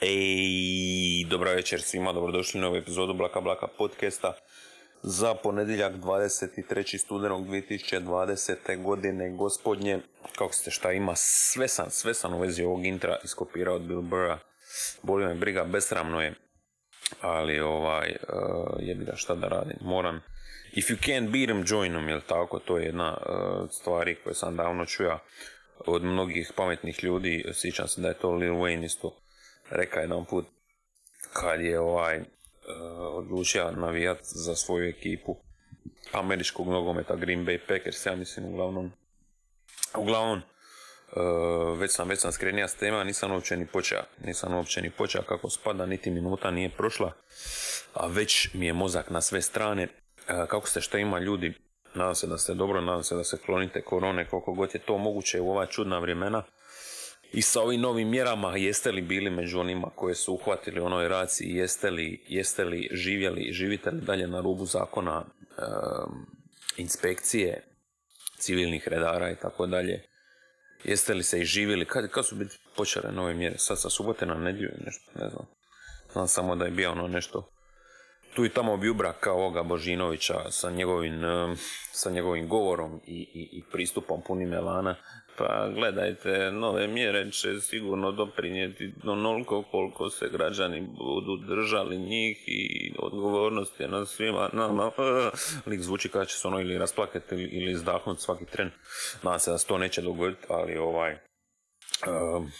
Ej, dobra večer svima, dobrodošli na novu epizodu Blaka Blaka podcasta za ponedjeljak 23. studenog 2020. godine, gospodnje, kako ste šta ima, sve sam, sve sam u vezi ovog intra iskopirao od Bill Burra, boli me briga, besramno je, ali ovaj, uh, jebi ga šta da radim, moram, if you can't beat them, join them, jel tako, to je jedna uh, stvari koje sam davno čuja od mnogih pametnih ljudi, sjećam se da je to Lil Wayne isto rekao jedan put kad je ovaj uh, odlučio navijat za svoju ekipu američkog nogometa Green Bay Packers, ja mislim uglavnom. Uglavnom uh, već sam već sam skrenija s tema, nisam uopće ni počeo nisam uopće ni počeo kako spada, niti minuta nije prošla a već mi je mozak na sve strane. Uh, kako ste što ima ljudi? Nadam se da ste dobro, nadam se da se klonite korone koliko god je to moguće u ova čudna vremena i sa ovim novim mjerama jeste li bili među onima koje su uhvatili onoj raciji, jeste li, jeste li živjeli, živite li dalje na rubu zakona inspekcije civilnih redara i tako dalje. Jeste li se i živjeli, kad, kad su biti počele nove mjere, sad sa subote na nedjelju nešto, ne znam. Znam samo da je bio ono nešto tu i tamo bi kao ovoga Božinovića sa njegovim, sa njegovim govorom i, i, i pristupom punim elana pa gledajte, nove mjere će sigurno doprinijeti onoliko koliko se građani budu držali njih i odgovornost je na svima nama. Lik zvuči kada će se ono ili rasplakati ili, izdahnuti svaki tren. Nadam se da se to neće dogoditi, ali ovaj... Um,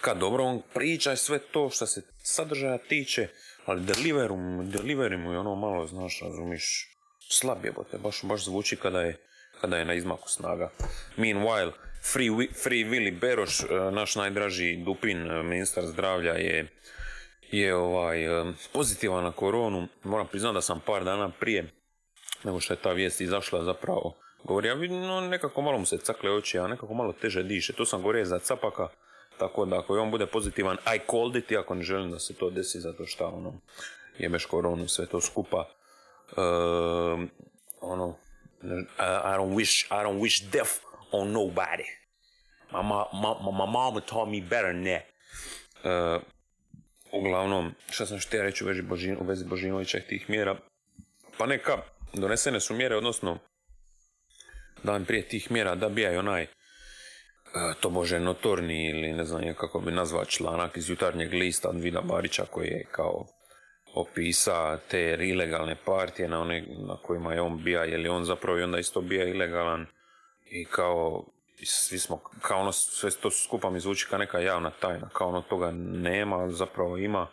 kad dobro on priča sve to što se sadržaja tiče, ali deliveru, delivery mu je ono malo, znaš, razumiš, slab jebote, baš, baš zvuči kada je, kada je na izmaku snaga. Meanwhile, Free, Free Willy Beroš, e, naš najdraži Dupin, e, ministar zdravlja, je, je ovaj, e, pozitivan na koronu. Moram priznati da sam par dana prije nego što je ta vijest izašla zapravo govori, ja vidim, no, nekako malo mu se cakle oči, a nekako malo teže diše. To sam govorio za capaka, tako da ako on bude pozitivan, I called it, iako ne želim da se to desi, zato što ono, jebeš koronu, sve to skupa. Uh, ono, I don't wish, I don't wish death on nobody. My, my, my, my mama taught me better than that. Uh, uglavnom, šta sam štio reći u vezi, Božin, u vezi Božinovića tih mjera? Pa neka, donesene su mjere, odnosno dan prije tih mjera da i onaj uh, to bože notorni ili ne znam kako bi nazvao članak iz jutarnjeg lista Vida Barića koji je kao opisa te ilegalne partije na, one, na kojima je on bija, je li on zapravo i onda isto bija ilegalan i kao svi smo, kao ono sve to skupa mi zvuči kao neka javna tajna, kao ono toga nema, ali zapravo ima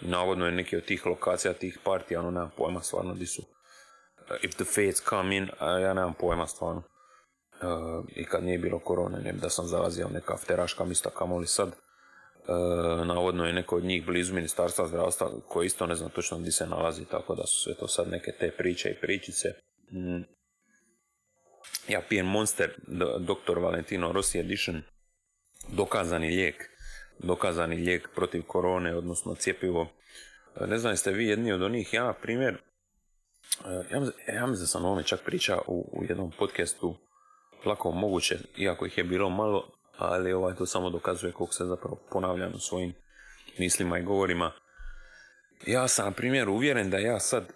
i navodno je neki od tih lokacija, tih partija, ono nemam pojma stvarno di su. If the fates come in, ja nemam pojma stvarno. Uh, I kad nije bilo korone, ne da sam zalazio neka afteraška mista kamoli sad. Uh, navodno je neko od njih blizu ministarstva zdravstva koji isto ne znam točno gdje se nalazi, tako da su sve to sad neke te priče i pričice. Mm ja pijem Monster Dr. Valentino Rossi Edition, dokazani lijek, dokazani lijek protiv korone, odnosno cjepivo. E, ne znam jeste vi jedni od onih, ja primjer, e, ja, mislim da sam ovome čak pričao u, u jednom podcastu, lako moguće, iako ih je bilo malo, ali ovaj to samo dokazuje koliko se zapravo ponavljam u svojim mislima i govorima. Ja sam na primjer uvjeren da ja sad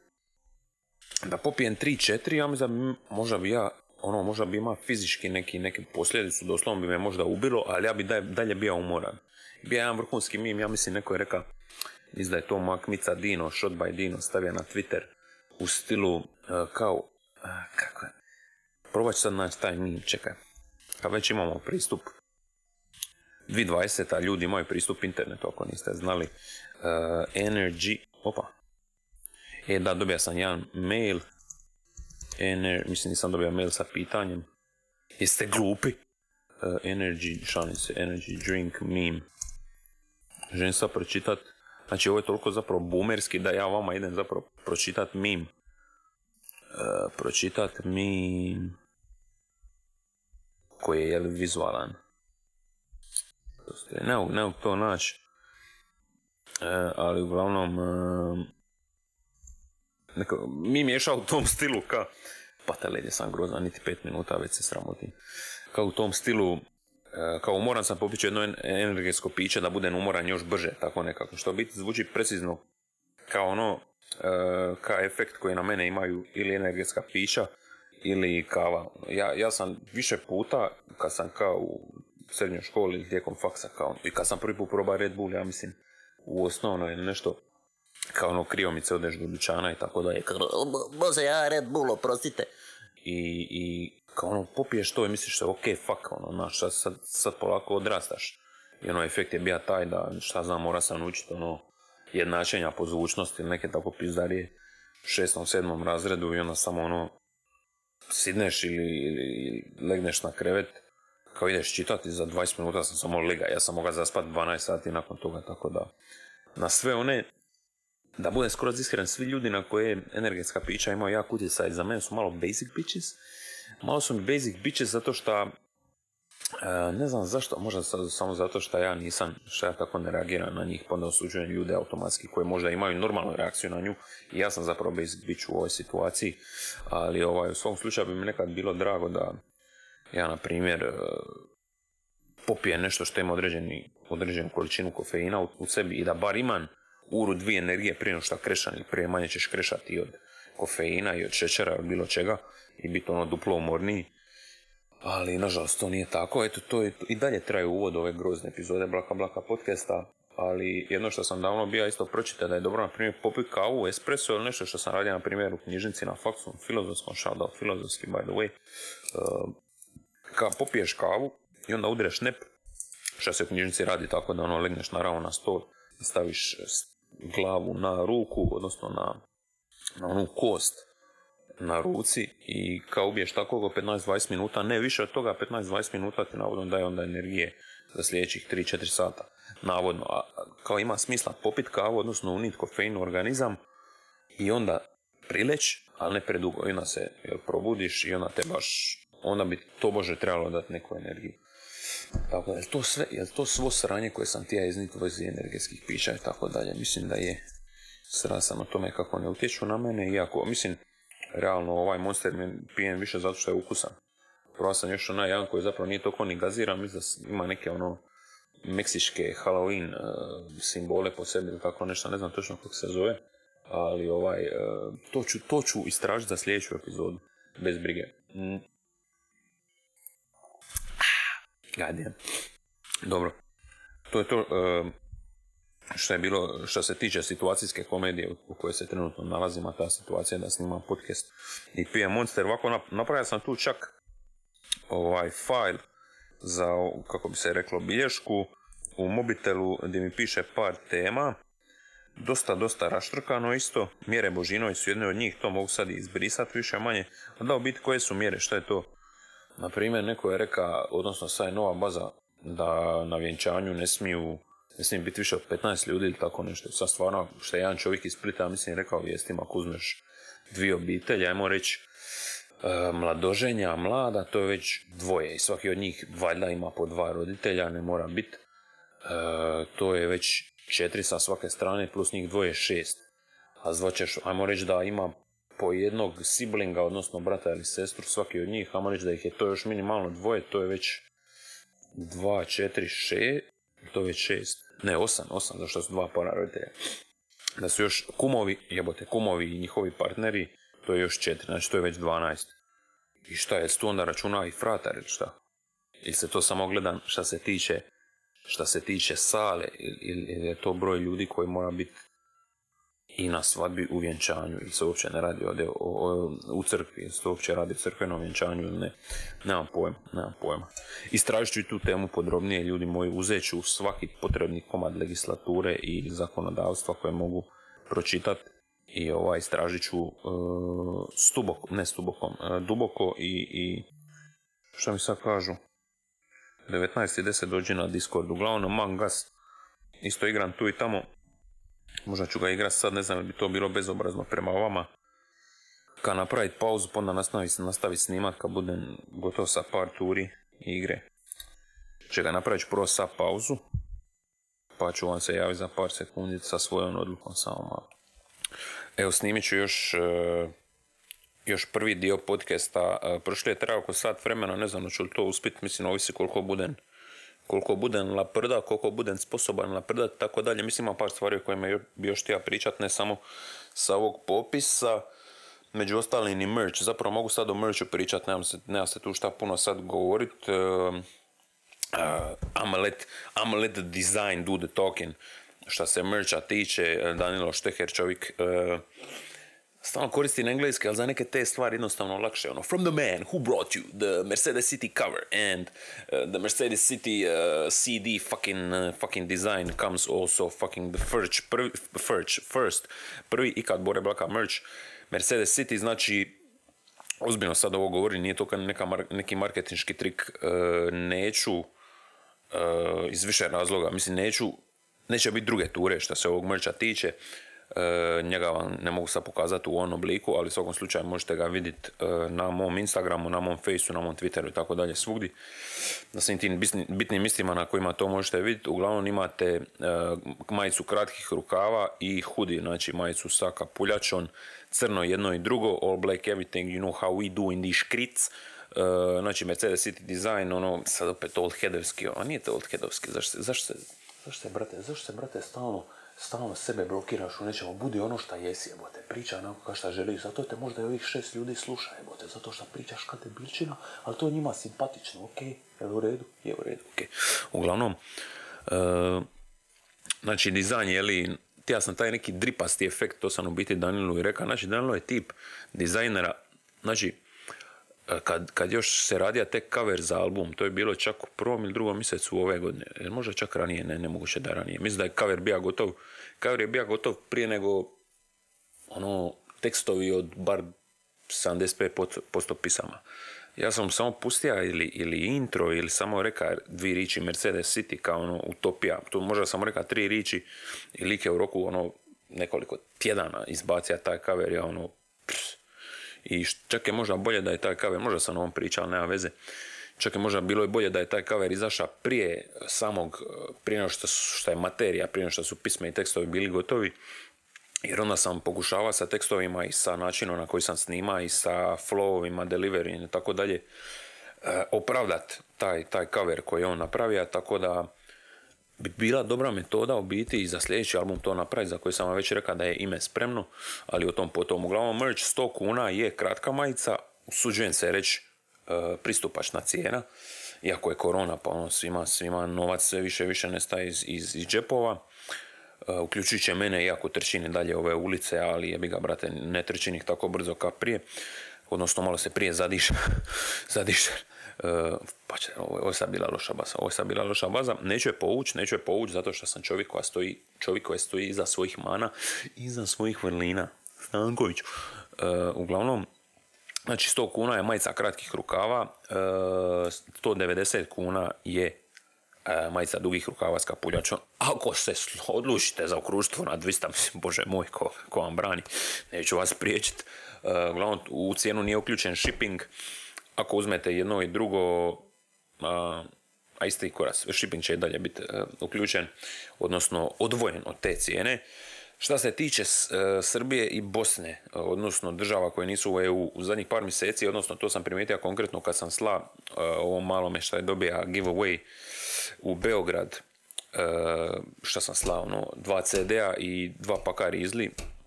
da popijem 3-4, ja mislim da možda bi ja ono možda bi imao fizički neki, neki posljedicu, doslovno bi me možda ubilo, ali ja bi dalje bio umoran. Bio jedan vrhunski mim, ja mislim neko je rekao, mislim da je to Makmica Dino, Shot by Dino, stavio na Twitter u stilu uh, kao, uh, kako je, probat ću sad naći taj mim, čekaj, kad već imamo pristup 2020, a ljudi imaju pristup internetu, ako niste znali, uh, Energy, opa, e da, dobio sam jedan mail, Ener, mislim nisam dobio mail sa pitanjem. Jeste glupi? Uh, energy, šalim se, energy drink meme. Želim sad pročitat. Znači ovo je toliko zapravo boomerski da ja vama idem zapravo pročitat meme. Uh, pročitat meme koji je jel, vizualan. Ne ne to naći. Uh, ali uglavnom neko, mi miješao u tom stilu ka pa teled sam grozan, niti pet minuta već se sramotim. Kao u tom stilu kao umoran sam popit jedno energetsko piće da budem umoran još brže, tako nekako. Što biti zvuči precizno kao ono, e, kao efekt koji na mene imaju ili energetska pića ili kava. Ja, ja sam više puta, kad sam kao u srednjoj školi tijekom faksa, kao, i kad sam prvi put probao Red Bull, ja mislim, u osnovno ili nešto, kao ono kriomice odeš do dućana i tako da je može ja Red Bull, oprostite. I, i kao ono popiješ to i misliš se ok, fuck, ono, znaš, sad, sad, polako odrastaš. I ono, efekt je bio taj da, šta znam, mora sam učiti ono, jednačenja po zvučnosti ili neke tako pizdarije u šestom, sedmom razredu i onda samo ono, sidneš ili, ili, legneš na krevet, kao ideš čitati, za 20 minuta sam samo lega, ja sam mogao zaspati 12 sati nakon toga, tako da na sve one, da budem skoro iskren, svi ljudi na koje energetska pića imaju jak utjecaj, za mene su malo basic bitches, malo su mi basic bitches zato što E, ne znam zašto, možda samo zato što ja nisam, što ja tako ne reagiram na njih, pa onda osuđujem ljude automatski koji možda imaju normalnu reakciju na nju. I ja sam zapravo basic bitch u ovoj situaciji, ali ovaj, u svom slučaju bi mi nekad bilo drago da ja, na primjer, e, popije nešto što ima određenu količinu kofeina u, sebi i da bar imam uru dvije energije prije no što krešan ili prije manje ćeš krešati od kofeina i od šećera ili bilo čega i biti ono duplo umorniji ali nažalost to nije tako. Eto, to je, i dalje traju uvod ove grozne epizode Blaka Blaka podcasta, ali jedno što sam davno bio isto pročita da je dobro, na primjer, popiti kavu, espresso ili nešto što sam radio, na primjer, u knjižnici na faksu, filozofskom, shout filozofski, by the way. Uh, ka, popiješ kavu i onda udireš nep, što se u knjižnici radi tako da ono legneš naravno na stol i staviš glavu na ruku, odnosno na, na onu kost na ruci i kao ubiješ tako oko 15-20 minuta, ne više od toga 15-20 minuta ti navodno daje onda energije za sljedećih 3-4 sata. Navodno, a kao ima smisla popit kavu, odnosno unit kofein u organizam i onda prileć, ali ne predugo, i onda se probudiš i onda te baš, onda bi to bože trebalo dati neku energiju. Tako je to sve, je to svo sranje koje sam ti ja iznito vezi energetskih pića i tako dalje, mislim da je srasan o tome kako ne utječu na mene, iako, mislim, realno ovaj monster mi pijem više zato što je ukusan. Prvo sam još onaj jedan koji zapravo nije toliko ni gaziran, mislim da ima neke ono meksičke Halloween uh, simbole po sebi ili tako nešto, ne znam točno kako se zove, ali ovaj, uh, to, ću, to ću istražiti za sljedeću epizodu, bez brige. Ah, Dobro, to je to. Što je bilo, što se tiče situacijske komedije u kojoj se trenutno nalazimo, ta situacija da snimam podcast i pijem Monster, ovako napravio sam tu čak ovaj file za, kako bi se reklo, bilješku u mobitelu gdje mi piše par tema, dosta, dosta raštrkano isto, mjere Božinović su jedne od njih, to mogu sad izbrisati više manje, da u biti koje su mjere, što je to? Na primjer, neko je rekao, odnosno sad je nova baza, da na vjenčanju ne smiju ne biti više od 15 ljudi ili tako nešto. Sad stvarno, što je jedan čovjek iz Splita, mislim, rekao vijestima, ako uzmeš dvije obitelji, ajmo reći, e, mladoženja, mlada, to je već dvoje i svaki od njih valjda ima po dva roditelja, ne mora biti. E, to je već četiri sa svake strane, plus njih dvoje šest. A zvaćeš, ajmo reći da ima po jednog siblinga, odnosno brata ili sestru, svaki od njih, ajmo reći da ih je to još minimalno dvoje, to je već dva, četiri, šest, to je već šest ne osam, osam, zašto su dva para roditelja. Da su još kumovi, jebote, kumovi i njihovi partneri, to je još četiri, znači to je već dvanaest. I šta je, tu onda računa i fratar ili šta? Ili se to samo gleda šta se tiče, šta se tiče sale, ili, ili je to broj ljudi koji mora biti i na svadbi u vjenčanju. Ili se uopće ne radi ovdje u crkvi, ili se uopće radi o crkvenom vjenčanju ili ne, nemam pojma, nemam pojma. Istražit ću tu temu podrobnije, ljudi moji, uzet ću svaki potrebni komad legislature i zakonodavstva koje mogu pročitati i ovaj, istražit ću uh, stuboko, ne stubokom, uh, duboko i, i što mi sad kažu, 19.10 dođe na Discord, uglavnom mangas, isto igram tu i tamo, Možda ću ga igrati sad, ne znam bi to bilo bezobrazno prema vama. Kad napraviti pauzu, pa onda nastaviti nastavi snimat kad budem gotov sa par turi igre. Čega napravit ću prvo sa pauzu, pa ću vam se javiti za par sekundi sa svojom odlukom samo malo. Evo snimit ću još, e, još prvi dio podcasta. E, prošli je trajao oko sat vremena, ne znam ću li to uspjeti, mislim ovisi koliko budem koliko budem laprda, koliko budem sposoban laprdat, tako dalje. Mislim, ima par stvari o kojima bi još htio pričat, ne samo sa ovog popisa. Među ostalim i merch. Zapravo mogu sad o merchu pričat, nemam se, nema se tu šta puno sad govorit. Uh, uh, let, let the design do the talking. Šta se mercha tiče, Danilo Šteher čovjek uh, stalno koristim engleski, ali za neke te stvari jednostavno lakše. Ono, from the man who brought you the Mercedes City cover and uh, the Mercedes City uh, CD fucking, uh, fucking design comes also fucking the first, prvi, first, first, prvi ikad Bore Blaka merch. Mercedes City znači ozbiljno sad ovo govori, nije to neka, neki marketinški trik, uh, neću uh, iz više razloga, mislim neću, neće biti druge ture što se ovog mercha tiče, njega vam ne mogu sad pokazati u onom obliku, ali u svakom slučaju možete ga vidjeti e, na mom Instagramu, na mom Faceu, na mom Twitteru i tako dalje svugdje. Na svim tim bitnim mistima na kojima to možete vidjeti. Uglavnom imate e, majicu kratkih rukava i hudi, znači majicu sa kapuljačom, crno jedno i drugo, all black everything, you know how we do in these škric. znači Mercedes City design, ono, sad opet old headovski, a nije to old headovski, zašto, zašto se, zašto se, brate, zašto se, brate, stalno stalno sebe blokiraš u nečemu, budi ono šta jesi, jebote, priča onako kao šta želiš, zato te možda i ovih šest ljudi sluša, jebote, zato što pričaš kad te bilčina, ali to je njima simpatično, ok, je u redu, je u redu, ok. Uglavnom, uh, znači, dizajn, je li, ja sam taj neki dripasti efekt, to sam u biti Danilu i rekao, znači, Danilo je tip dizajnera, znači, E, kad, kad još se radija tek cover za album, to je bilo čak u prvom ili drugom mjesecu ove godine, možda čak ranije, ne, nemoguće da ranije. Mislim da je cover bio gotov, cover je bio gotov prije nego ono, tekstovi od bar 75% pisama. Ja sam samo pustio ili, ili intro ili samo reka dvi riči Mercedes City kao ono utopija. Tu možda sam rekao tri riči i like u roku ono nekoliko tjedana izbacija taj cover, ja ono i čak je možda bolje da je taj cover, možda sam ovom pričao, nema veze, čak je možda bilo i bolje da je taj cover izašao prije samog, prije nego što, što je materija, prije nego što su pisme i tekstovi bili gotovi, jer onda sam pokušavao sa tekstovima i sa načinom na koji sam snima i sa flowovima, delivery i tako dalje, e, opravdat taj, taj cover koji je on napravio, tako da bi bila dobra metoda u biti i za sljedeći album to napraviti, za koji sam vam već rekao da je ime spremno, ali o tom potom. Uglavnom, merch 100 kuna je kratka majica, usuđujem se reći e, pristupačna cijena, iako je korona, pa ono svima, svima novac sve više više nestaje iz, iz, iz džepova. Uh, uključujući mene, iako trčini dalje ove ulice, ali jebi ga, brate, ne trčim tako brzo kao prije. Odnosno, malo se prije zadiša. zadiša E, pa će, ovo je sad bila loša baza, ovo je sad bila loša baza, neću je povući, neću je povući zato što sam čovjek koja stoji, čovjek koji stoji iza svojih mana, iza svojih vrlina, Stanković. E, uglavnom, znači 100 kuna je majica kratkih rukava, 190 e, kuna je majica dugih rukava s kapuljačom. Ako se odlučite za okruštvo na 200, mislim, bože moj, ko, ko vam brani, neću vas priječiti. Uglavnom, u cijenu nije uključen shipping, ako uzmete jedno i drugo, a, a isti koras, shipping će i dalje biti e, uključen, odnosno odvojen od te cijene. Šta se tiče e, Srbije i Bosne, odnosno država koje nisu u EU u zadnjih par mjeseci, odnosno to sam primijetio konkretno kad sam sla uh, ovo malome što je dobija giveaway u Beograd, šta sam slao, ono, dva CD-a i dva paka Rizli, Uh,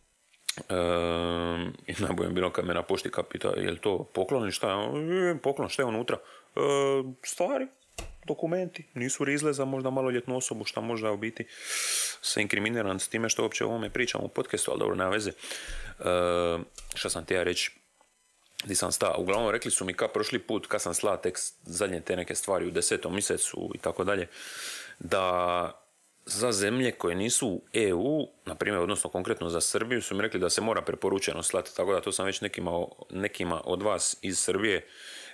I najbolje bilo kad me na pošti kapita, je li to poklon ili šta je? Poklon, šta je unutra? E, stvari, dokumenti, nisu rizle za možda maloljetnu osobu, šta možda u biti se inkriminiran s time što uopće o ovome pričam u podcastu, ali dobro, nema veze. E, šta sam ti ja reći? Di sam sta. Uglavnom rekli su mi ka prošli put, kad sam sla tek zadnje te neke stvari u desetom mjesecu i tako dalje, da za zemlje koje nisu u EU, na primjer, odnosno konkretno za Srbiju, su mi rekli da se mora preporučeno slati, tako da to sam već nekima, nekima od vas iz Srbije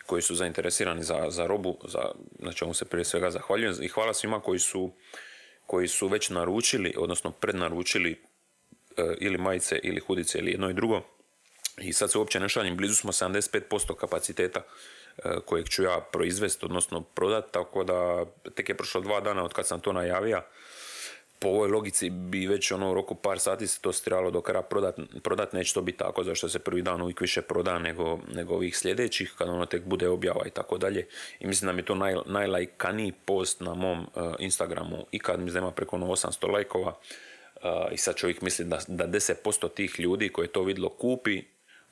koji su zainteresirani za, za robu, za, na čemu se prije svega zahvaljujem i hvala svima koji su, koji su već naručili, odnosno prednaručili e, ili majice ili hudice ili jedno i drugo. I sad se uopće ne blizu smo 75% kapaciteta e, kojeg ću ja proizvesti, odnosno prodati, tako da tek je prošlo dva dana od kad sam to najavio po ovoj logici bi već ono u roku par sati se to stiralo do kraja prodat, prodat neće to biti tako zašto se prvi dan uvijek više proda nego, nego ovih sljedećih kad ono tek bude objava i tako dalje i mislim da mi je to naj, najlajkaniji post na mom uh, Instagramu i kad mi ima preko 800 lajkova uh, i sad čovjek misli da, da 10% tih ljudi koje to vidlo kupi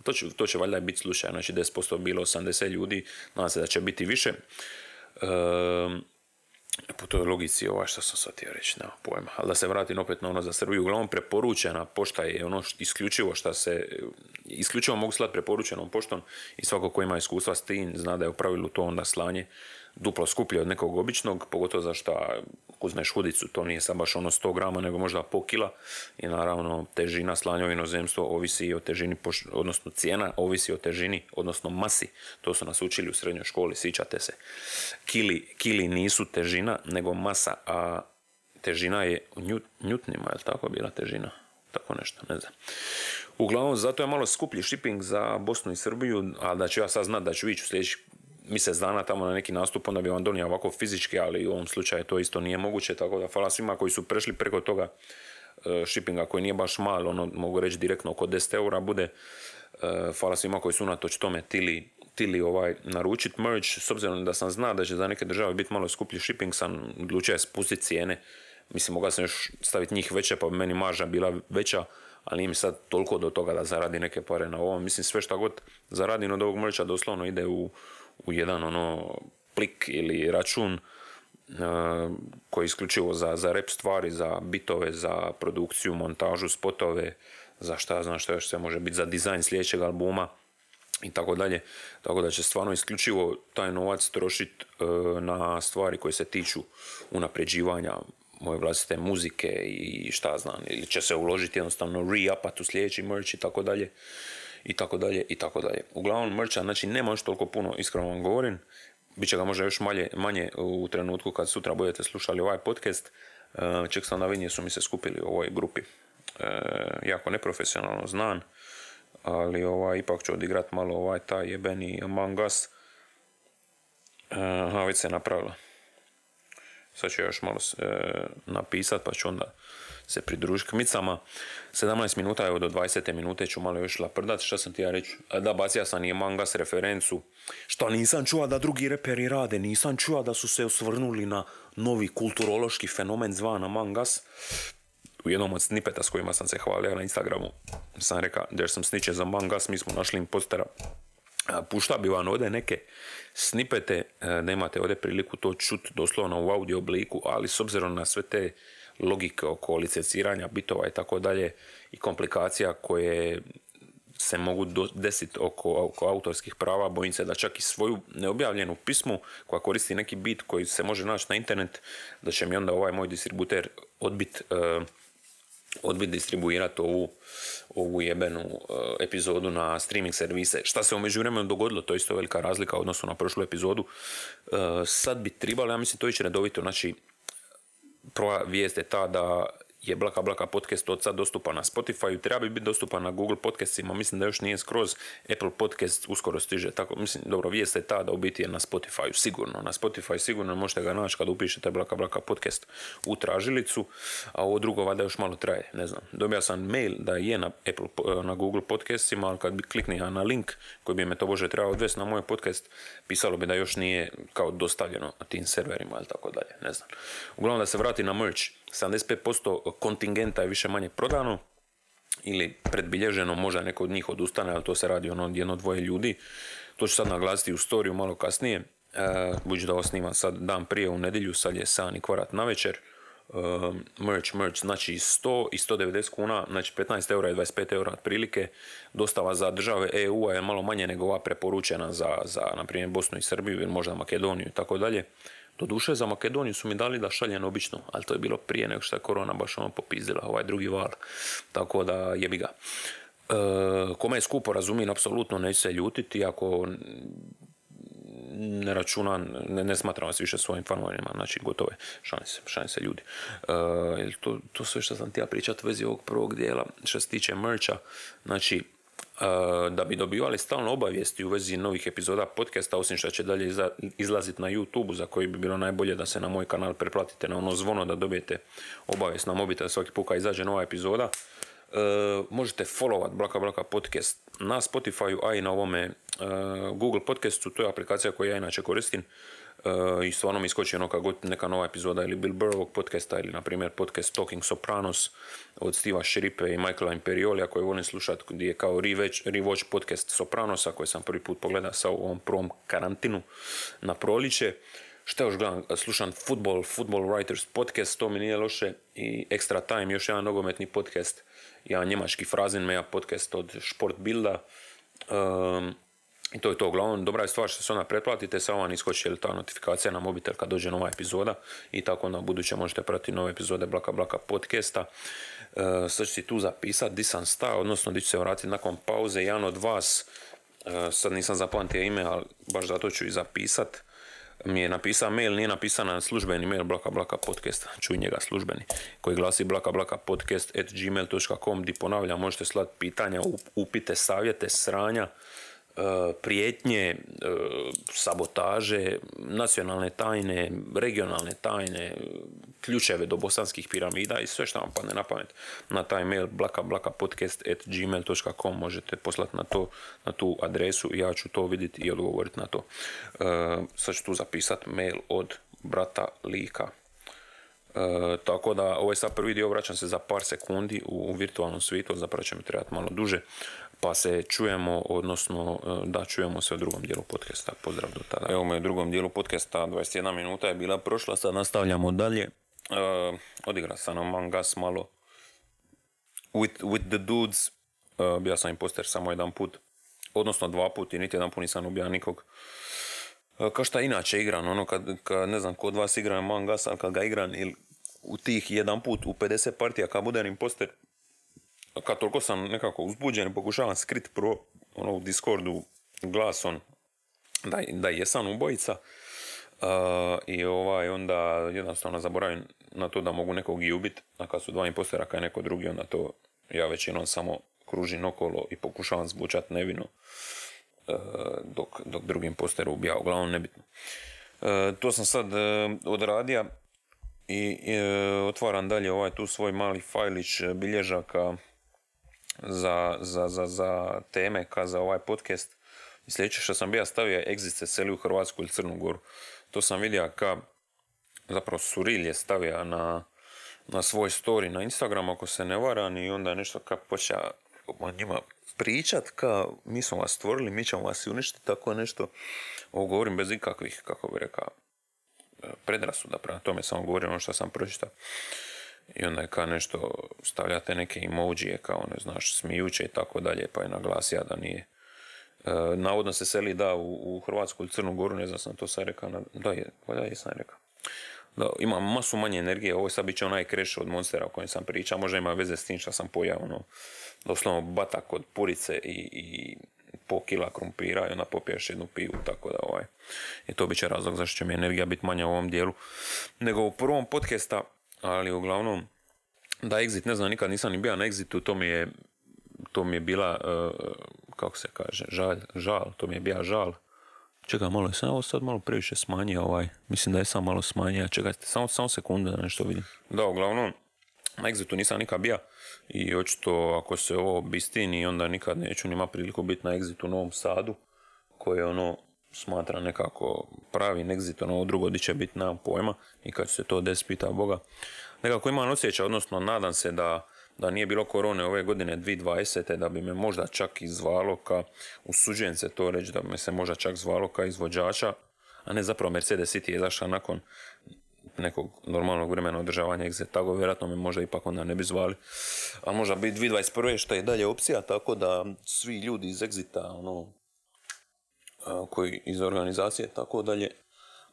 to će, to će valjda biti slučaj, znači 10% bilo 80 ljudi, nadam se da će biti više. Uh, po toj logici ova što sam sad htio reći, nema pojma. Ali da se vratim opet na ono za Srbiju. Uglavnom preporučena pošta je ono isključivo što se, isključivo mogu slati preporučenom poštom i svako ko ima iskustva s tim zna da je u pravilu to onda slanje duplo skuplje od nekog običnog, pogotovo zašto uzmeš hudicu, to nije sad baš ono 100 grama, nego možda po kila i naravno težina slanja u inozemstvo ovisi o težini, odnosno cijena ovisi o težini, odnosno masi. To su nas učili u srednjoj školi, sjećate se. Kili, kili nisu težina, nego masa, a težina je u njutnima, je li tako bila težina? Tako nešto, ne znam. Uglavnom, zato je malo skuplji shipping za Bosnu i Srbiju, a da ću ja sad znat da ću ići u sljedećih mjesec dana tamo na neki nastup, onda bi vam donio ovako fizički, ali u ovom slučaju to isto nije moguće, tako da hvala svima koji su prešli preko toga e, shippinga koji nije baš mal, ono mogu reći direktno oko 10 eura bude. E, hvala svima koji su unatoč tome tili, tili ovaj, naručit merch, s obzirom da sam zna da će za neke države biti malo skuplji shipping, sam odlučio spustiti cijene. Mislim, mogao sam još staviti njih veće, pa bi meni marža bila veća, ali nije mi sad toliko do toga da zaradi neke pare na ovom. Mislim, sve što god zaradim od ovog mercha doslovno ide u, u jedan ono plik ili račun uh, koji je isključivo za, za rep stvari, za bitove, za produkciju, montažu, spotove, za šta znam što još se može biti, za dizajn sljedećeg albuma i tako dalje. Tako da će stvarno isključivo taj novac trošiti uh, na stvari koje se tiču unapređivanja moje vlastite muzike i šta znam, ili će se uložiti jednostavno re-upat u sljedeći merch i tako dalje i tako dalje i tako dalje. Uglavnom mrča, znači nema još toliko puno, iskreno vam govorim, bit će ga možda još manje, manje u trenutku kad sutra budete slušali ovaj podcast. E, ček sam da vidim su mi se skupili u ovoj grupi. E, jako neprofesionalno znan, ali ovaj, ipak ću odigrat malo ovaj taj jebeni Among Us. Aha, već se napravila. Sad ću još malo e, napisat pa ću onda se pridružiti kmicama. 17 minuta, evo do 20. minute ću malo još laprdat, šta sam ti ja reći? Da, bacija sam i Mangas referencu. Šta nisam čuo da drugi reperi rade, nisam čuo da su se osvrnuli na novi kulturološki fenomen zvan Mangas. U jednom od snipeta s kojima sam se hvalio na Instagramu sam rekao, there's some snitches Among Us, mi smo našli im postera. Pušta bi vam ovdje neke snipete, e, nemate ovdje priliku to čuti doslovno u audio obliku, ali s obzirom na sve te logike oko licenciranja bitova i tako dalje i komplikacija koje se mogu desiti oko, oko autorskih prava, bojim se da čak i svoju neobjavljenu pismu koja koristi neki bit koji se može naći na internet, da će mi onda ovaj moj distributer odbit, uh, odbit distribuirati ovu, ovu jebenu uh, epizodu na streaming servise. Šta se u međuvremenu dogodilo, to je isto velika razlika u odnosu na prošlu epizodu. Uh, sad bi trebalo, ja mislim, to ići redovito, znači prva vijest je ta da je Blaka Blaka podcast od sad dostupan na Spotify, treba bi biti dostupan na Google podcastima, mislim da još nije skroz, Apple podcast uskoro stiže, tako, mislim, dobro, vijest je ta da u biti je na Spotify, sigurno, na Spotify sigurno možete ga naći kad upišete Blaka Blaka podcast u tražilicu, a ovo drugo valjda još malo traje, ne znam. Dobio sam mail da je na, Apple, na Google podcastima, ali kad bi kliknio na link koji bi me to bože trebao odvesti na moj podcast, pisalo bi da još nije kao dostavljeno tim serverima ili tako dalje, ne znam. Uglavnom da se vrati na merch, 75% kontingenta je više manje prodano ili predbilježeno, možda neko od njih odustane, ali to se radi ono jedno dvoje ljudi. To ću sad naglasiti u storiju malo kasnije, e, budući da ovo sad dan prije u nedjelju, sad je sani kvart na večer. E, merch, merch, znači 100 i 190 kuna, znači 15 eura i 25 eura otprilike. Dostava za države EU-a je malo manje nego ova preporučena za, za na primjer, Bosnu i Srbiju ili možda Makedoniju i tako dalje. Doduše za Makedoniju su mi dali da šaljem obično, ali to je bilo prije nego što je korona baš ono popizdila, ovaj drugi val. Tako da jebi ga. E, kome je skupo razumijem, apsolutno neće se ljutiti ako ne računam, ne, ne smatram vas više svojim fanovima, znači gotove, šalim se, šalim se ljudi. E, to, to sve što sam ti ja pričat vezi ovog prvog dijela, što se tiče mercha, znači da bi dobivali stalno obavijesti u vezi novih epizoda podcasta, osim što će dalje izlaziti na YouTube, za koji bi bilo najbolje da se na moj kanal preplatite na ono zvono da dobijete obavijest na mobitel svaki put kad izađe nova epizoda. možete followat Blaka Blaka podcast na Spotify, a i na ovome Google podcastu, to je aplikacija koju ja inače koristim i stvarno mi iskoči ono kad god neka nova epizoda ili Bill Burrovog podcasta ili na primjer podcast Talking Sopranos od Steva Šripe i Michaela Imperiolija koji volim slušati gdje je kao rewatch podcast Sopranosa koji sam prvi put pogledao sa ovom prvom karantinu na proliče. Šta još gledam? Slušam Football, Football Writers podcast, to mi nije loše. I Extra Time, još jedan nogometni podcast. Jedan njemački Frazenmeja podcast od Sport Bilda. Um, i to je to, uglavnom dobra je stvar što se ona pretplatite, samo vam iskoči ta notifikacija na mobitel kad dođe nova epizoda i tako onda buduće možete pratiti nove epizode Blaka Blaka podcasta. E, sad ću si tu zapisati di sam stao, odnosno di ću se vratiti nakon pauze. Jedan od vas, e, sad nisam zapamtio ime, ali baš zato ću i zapisat, mi je napisao mail, nije napisan na službeni mail Blaka Blaka podcast, čuj njega službeni, koji glasi blaka blaka podcast at gmail.com, di ponavljam, možete slati pitanja, upite, savjete, sranja, prijetnje, e, sabotaže, nacionalne tajne, regionalne tajne, ključeve do bosanskih piramida i sve što vam padne na pamet na taj mail blaka blaka podcast at gmail.com možete poslati na, to, na tu adresu i ja ću to vidjeti i odgovoriti na to. E, sad ću tu zapisati mail od brata Lika. tako da ovo je sad prvi dio, vraćam se za par sekundi u, virtualnom svijetu, zapravo će mi trebati malo duže pa se čujemo, odnosno e, da čujemo se u drugom dijelu podcasta. Pozdrav do tada. Evo me u drugom dijelu podcasta, 21 minuta je bila prošla, sad nastavljamo dalje. Uh, odigra sam Among Us malo with, with the dudes, uh, bio sam imposter samo jedan put, odnosno dva put i niti jedan put nisam ubija nikog. Uh, kao šta inače igram, ono kad, kad ne znam kod vas igram Among Us, ali kad ga igram ili u tih jedan put u 50 partija kad budem imposter, kad toliko sam nekako uzbuđen, pokušavam skrit pro ono, u Discordu glasom da, da jesam ubojica uh, i ovaj, onda jednostavno zaboravim na to da mogu nekog i ubiti, a kad su dva impostera kad je neko drugi, onda to ja većinom samo kružim okolo i pokušavam zvučati nevino uh, dok, dok drugi imposter ubija, uglavnom nebitno. Uh, to sam sad odradio i otvaram dalje ovaj tu svoj mali fajlić bilježaka za, za, za, za teme ka za ovaj podcast. I sljedeće što sam bio stavio je Exit se seli u Hrvatsku ili Crnu Goru. To sam vidio ka zapravo Suril je stavio na, na svoj story na Instagram ako se ne varam i onda nešto ka počeo o njima pričat ka mi smo vas stvorili, mi ćemo vas uništiti, tako nešto. Ovo govorim bez ikakvih, kako bi rekao, predrasuda prema tome, samo govorim ono što sam pročitao i onda je kao nešto stavljate neke emojije kao ne znaš smijuće i tako dalje pa je naglasio da nije e, navodno se seli da u, u Hrvatsku ili Crnu Goru ne znam sam to sad rekao da je, da jesam rekao da, ima masu manje energije, ovo sad bit će onaj kreš od monstera o kojem sam pričao, možda ima veze s tim što sam pojao, ono, doslovno batak od purice i, i po kila krumpira i onda popiješ jednu pivu, tako da ovaj, i to bit će razlog zašto će mi energija biti manja u ovom dijelu. Nego u prvom podcasta ali uglavnom da Exit, ne znam, nikad nisam ni bio na Exitu, to mi je, to mi je bila, uh, kako se kaže, žal, žal, to mi je bio žal. Čekaj, malo, sam ovo sad malo previše smanjio ovaj, mislim da je sam malo smanjio, čekajte, samo, samo sekunde da nešto vidim. Da, uglavnom, na Exitu nisam nikad bio i očito ako se ovo bistini, onda nikad neću nima priliku biti na Exitu u Novom Sadu, koji je ono, smatra nekako pravi exit, ono drugo di će biti, nemam pojma i kad se to des pita Boga. Nekako imam osjećaj, odnosno nadam se da, da nije bilo korone ove godine 2020. da bi me možda čak izvalo ka, usuđujem se to reći, da me se možda čak zvalo ka izvođača, a ne zapravo Mercedes City je izašao nakon nekog normalnog vremena održavanja exit, tako vjerojatno me možda ipak onda ne bi zvali. A možda bi 2021. što je dalje opcija, tako da svi ljudi iz Exita, ono, koji iz organizacije tako dalje.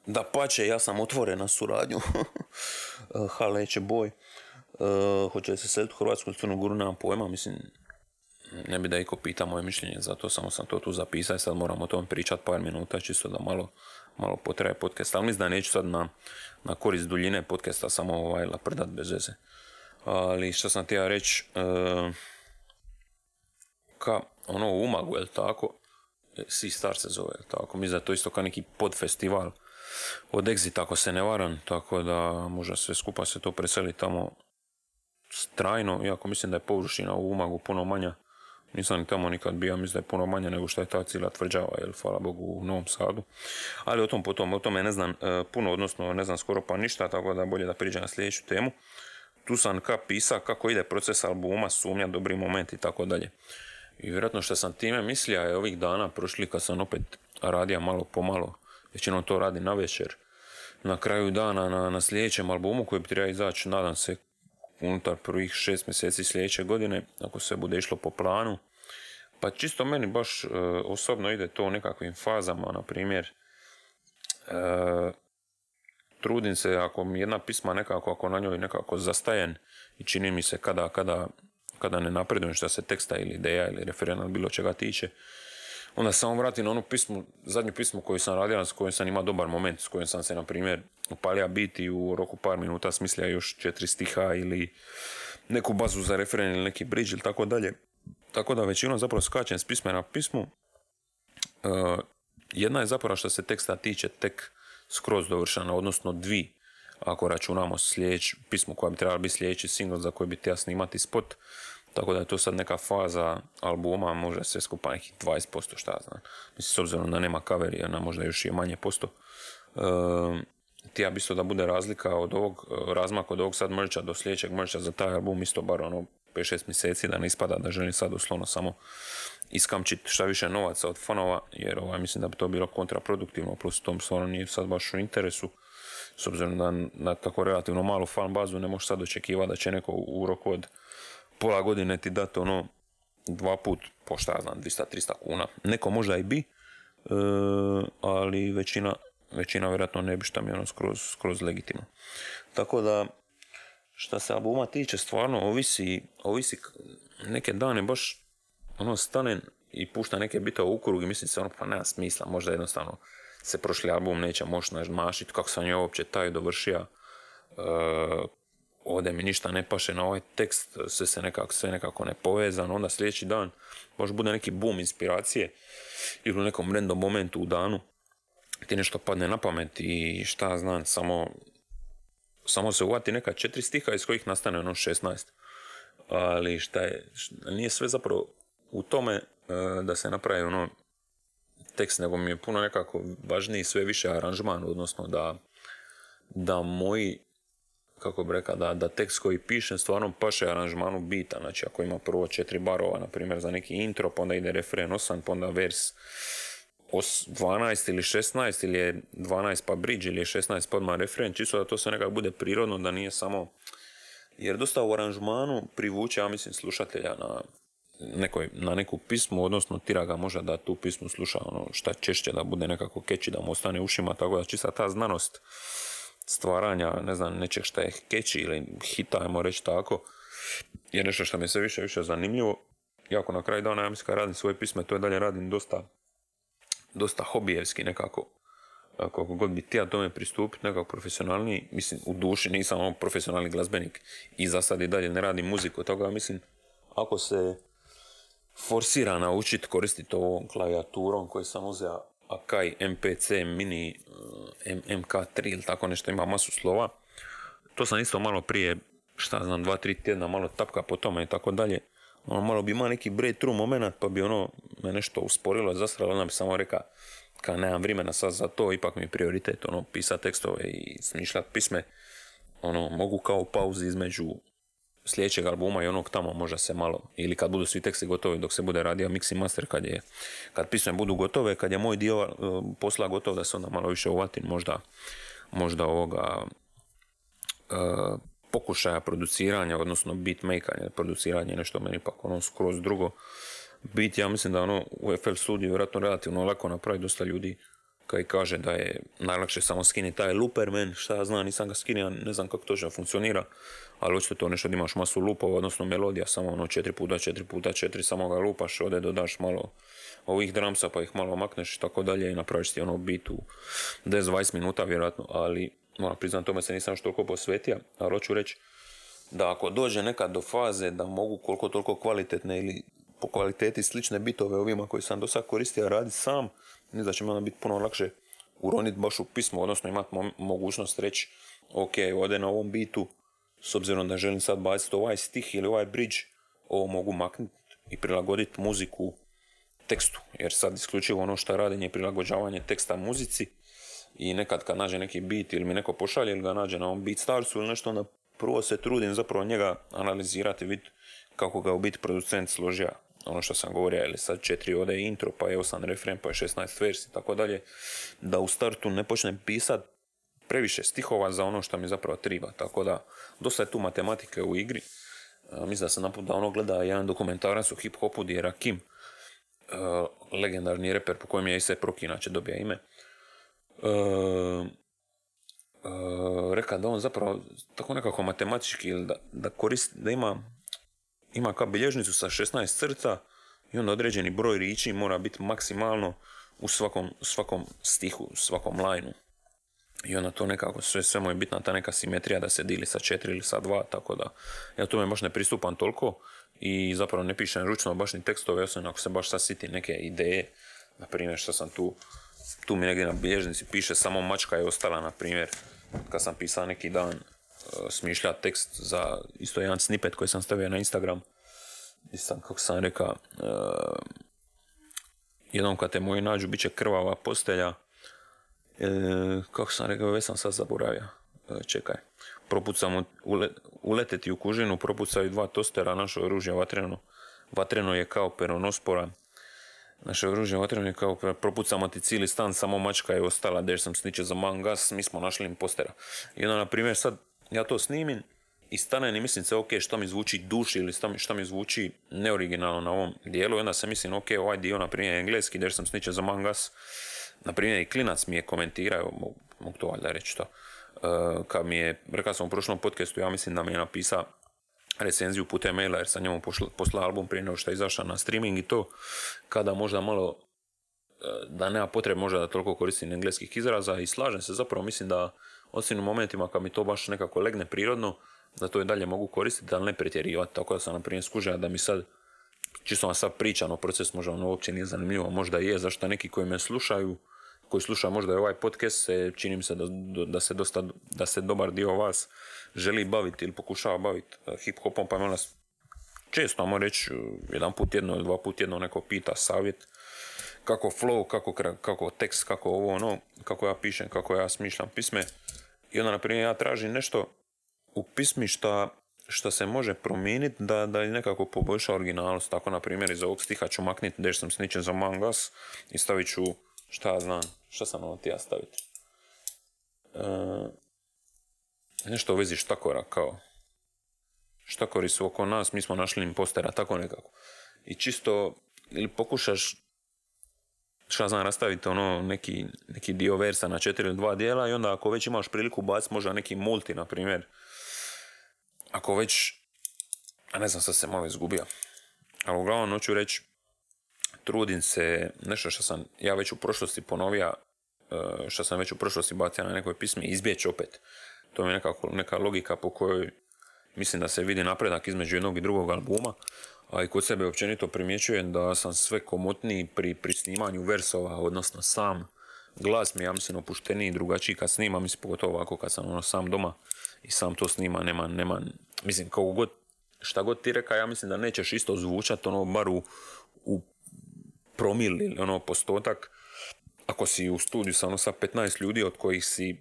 Da pače, ja sam otvoren na suradnju. Haleće boj. Hoće se seliti u Hrvatsku Crnu Goru, nemam pojma, mislim, ne bi da iko pita moje mišljenje, zato samo sam to tu zapisao sad moram o tom pričat par minuta, čisto da malo, malo potraje podcast, ali mislim da neću sad na, na korist duljine podcasta samo ovaj laprdat bez veze. Ali što sam htio reći, ka, ono Umagu, jel tako? Sea Star se zove, tako? Mislim da to isto kao neki podfestival od Exit, ako se ne varam, tako da možda sve skupa se to preseli tamo trajno, iako mislim da je površina u Umagu puno manja. Nisam ni tamo nikad bio, mislim da je puno manja nego što je ta cijela tvrđava, jel, hvala Bogu, u Novom Sadu. Ali o tom potom, o tome ne znam e, puno, odnosno ne znam skoro pa ništa, tako da bolje da priđem na sljedeću temu. Tu sam ka pisa kako ide proces albuma, sumnja, dobri moment i tako dalje. I vjerojatno što sam time mislio je ovih dana prošli kad sam opet radio malo pomalo, većinom to radi na večer, na kraju dana na, na sljedećem albumu koji bi trebao izaći, nadam se, unutar prvih šest mjeseci sljedeće godine, ako se bude išlo po planu. Pa čisto meni baš e, osobno ide to u nekakvim fazama, na primjer, e, trudim se ako mi jedna pisma nekako, ako na njoj nekako zastajen i čini mi se kada, kada, kada ne napredujem što se teksta ili ideja ili referenta bilo čega tiče, onda samo vratim na onu pismu, zadnju pismu koju sam radio, s kojom sam imao dobar moment, s kojom sam se, na primjer, upalija biti u roku par minuta smislija još četiri stiha ili neku bazu za referen ili neki bridge ili tako dalje. Tako da većinom zapravo skačem s pisme na pismu. Uh, jedna je zapravo što se teksta tiče tek skroz dovršena, odnosno dvi ako računamo sljedeću pismu koja bi trebala biti sljedeći single za koji bi htio snimati spot. Tako da je to sad neka faza albuma, možda sve skupa nekih 20%, šta znam. Mislim, s obzirom da nema cover, na možda još i manje posto. E, bi isto da bude razlika od ovog, razmak od ovog sad mrča do sljedećeg mrča za taj album isto bar ono 5-6 mjeseci da ne ispada da želim sad uslovno samo iskamčiti šta više novaca od fanova jer ovaj, mislim da bi to bilo kontraproduktivno plus tom stvarno nije sad baš u interesu s obzirom da na tako relativno malu fan bazu ne možeš sad očekivati da će neko u roku od pola godine ti dati ono dva put po šta znam 200-300 kuna. Neko možda i bi, e, ali većina, većina vjerojatno ne bi šta mi ono skroz, skroz legitimno. Tako da šta se albuma tiče stvarno ovisi, ovisi neke dane baš ono stanem i pušta neke bita u ukrug i mislim se ono pa nema smisla, možda jednostavno se prošli album neće moći mašiti, kako sam je uopće taj dovršio, e, ovdje mi ništa ne paše na ovaj tekst, sve se nekako, sve nekako ne povezano, onda sljedeći dan možda bude neki boom inspiracije ili u nekom random momentu u danu ti nešto padne na pamet i šta znam, samo, samo se uvati neka četiri stiha iz kojih nastane ono 16. Ali šta je, nije sve zapravo u tome e, da se napravi ono tekst, nego mi je puno nekako važniji sve više aranžman, odnosno da, da moji kako bi rekao, da, da tekst koji pišem stvarno paše aranžmanu bita. Znači ako ima prvo četiri barova, na primjer za neki intro, pa onda ide refren 8, pa onda vers 12 ili 16 ili je 12 pa bridge ili je 16 pa odmah refren, čisto da to sve nekako bude prirodno, da nije samo... Jer dosta u aranžmanu privuče, ja mislim, slušatelja na, nekoj, na neku pismu, odnosno tira ga možda da tu pismu sluša ono šta češće, da bude nekako keći, da mu ostane ušima, tako da čista ta znanost stvaranja, ne znam, nečeg šta je keći ili hita, ajmo reći tako, je nešto što mi je sve više više zanimljivo. Iako na kraju dana, ja mislim kad radim svoje pisme, to je dalje radim dosta, dosta hobijevski nekako. Koliko god bi tija tome pristupiti, nekako profesionalniji, mislim, u duši nisam ono profesionalni glazbenik i za sad i dalje ne radim muziku, tako da mislim, ako se forsira naučiti koristiti ovom klavijaturom koju sam uzeo Akai MPC Mini MK3 ili tako nešto, ima masu slova. To sam isto malo prije, šta znam, dva, tri tjedna malo tapka po tome i tako dalje. Ono, malo bi imao neki breakthrough moment, pa bi ono me nešto usporilo, zastralo, onda bi samo rekao, kad nemam vremena sad za to, ipak mi je prioritet, ono, pisati tekstove i smišljati pisme. Ono, mogu kao pauzi između sljedećeg albuma i onog tamo možda se malo, ili kad budu svi teksti gotovi dok se bude radio mix i master, kad, je, kad pisme budu gotove, kad je moj dio uh, posla gotov da se onda malo više uvatim možda, možda ovoga uh, pokušaja produciranja, odnosno beatmakanja, produciranje nešto meni ipak ono skroz drugo. Bit, ja mislim da ono u FL studiju vjerojatno relativno lako napraviti dosta ljudi koji kaže da je najlakše samo skiniti taj looper, men, šta ja znam, nisam ga skinio, ne znam kako to funkcionira, ali očito to nešto da imaš masu lupova, odnosno melodija, samo ono 4 puta 4 puta 4, samo ga lupaš, ovdje dodaš malo ovih dramsa pa ih malo makneš i tako dalje i napraviš ti ono bit u 10-20 minuta vjerojatno, ali moram priznam tome se nisam što toliko posvetio, ali hoću reći da ako dođe nekad do faze da mogu koliko toliko kvalitetne ili po kvaliteti slične bitove ovima koji sam do sad koristio raditi sam, mislim da će mi biti puno lakše uroniti baš u pismo, odnosno imati mogućnost reći ok, ovdje na ovom bitu, s obzirom da želim sad baciti ovaj stih ili ovaj bridge, ovo mogu maknuti i prilagoditi muziku tekstu, jer sad isključivo ono što radim je prilagođavanje teksta muzici i nekad kad nađe neki beat ili mi neko pošalje ili ga nađe na ovom starsu ili nešto, onda prvo se trudim zapravo njega analizirati, vidjeti kako ga u biti producent složio ono što sam govorio, ili sad četiri ode intro, pa je osam refren, pa je 16 versi i tako dalje, da u startu ne počnem pisat previše stihova za ono što mi zapravo triba, tako da dosta je tu matematike u igri. mislim da sam naput ono gleda jedan dokumentarac u hip-hopu gdje je Rakim, legendarni reper po kojem je i Proki inače dobija ime, reka da on zapravo tako nekako matematički da, da koristi, da ima ima kao bilježnicu sa 16 crta i onda određeni broj riči mora biti maksimalno u svakom, svakom stihu, svakom lajnu. I onda to nekako sve, sve mu je bitna ta neka simetrija da se dili sa četiri ili sa dva, tako da ja tome baš ne pristupam toliko i zapravo ne pišem ručno baš ni tekstove, osim ako se baš sad neke ideje, na primjer što sam tu, tu mi negdje na bilježnici piše samo mačka je ostala, na primjer, kad sam pisao neki dan, smišljati tekst za isto jedan snippet koji sam stavio na Instagram. I sam, kako sam rekao, uh, jednom kad te moji nađu, bit će krvava postelja. Uh, kako sam rekao, već sam sad zaboravio. Uh, čekaj. Propucamo, ule, uleteti u kužinu, propucaju dva tostera, naše oružje vatreno. Vatreno je kao peronospora. Naše oružje vatreno kao propucamo ti cijeli stan, samo mačka je ostala, der sam sniče za mangas, mi smo našli im postera. I onda, na primjer, sad ja to snimim i stane i mislim se, ok, što mi zvuči duši ili što mi zvuči neoriginalno na ovom dijelu. I onda se mislim, ok, ovaj dio, na primjer, engleski, jer sam sniče za mangas, na primjer, i klinac mi je komentirao, mogu to valjda reći to, uh, kad mi je, rekao sam u prošlom podcastu, ja mislim da mi je napisao recenziju putem maila jer sam njemu poslao album prije nego što je izašao na streaming i to, kada možda malo uh, da nema potrebe možda da toliko koristim engleskih izraza. I slažem se, zapravo mislim da osim u momentima kad mi to baš nekako legne prirodno, da to i dalje mogu koristiti, ali ne pretjerivati. Tako da sam, na primjer, skužio da mi sad, čisto vam sad pričam o proces, možda ono uopće nije zanimljivo, možda je, zašto neki koji me slušaju, koji slušaju možda i ovaj podcast, se, čini mi se da, da, se dosta, da se dobar dio vas želi baviti ili pokušava baviti eh, hip-hopom, pa me često, ajmo reći, jedan put jedno ili dva put jedno neko pita savjet, kako flow, kako, kako tekst, kako ovo, ono, kako ja pišem, kako ja smišljam pisme. I onda, na primjer, ja tražim nešto u pismi šta, šta se može promijeniti da, da nekako poboljša originalnost. Tako, na primjer, iz ovog stiha ću makniti gdje sam sničen za mangas i stavit ću, šta ja znam, šta sam ovo ti ja staviti. E, nešto u vezi štakora, kao štakori su oko nas, mi smo našli impostera, tako nekako. I čisto, ili pokušaš šta znam, rastaviti ono neki, neki dio versa na četiri ili dva dijela i onda ako već imaš priliku baciti možda neki multi, na primjer, ako već, a ne znam, sad se malo izgubio, ali uglavnom hoću reći, trudim se, nešto što sam ja već u prošlosti ponovio, e, što sam već u prošlosti bacio na nekoj pismi, izbjeći opet. To je nekako, neka logika po kojoj mislim da se vidi napredak između jednog i drugog albuma a i kod sebe općenito primjećujem da sam sve komotniji pri, pri snimanju versova, odnosno sam glas mi ja mislim opušteniji i drugačiji kad snimam, mislim pogotovo ovako kad sam ono sam doma i sam to snima, nema, nema, mislim kako god, šta god ti reka, ja mislim da nećeš isto zvučat ono bar u, u promil ili ono postotak, ako si u studiju sa ono sa 15 ljudi od kojih si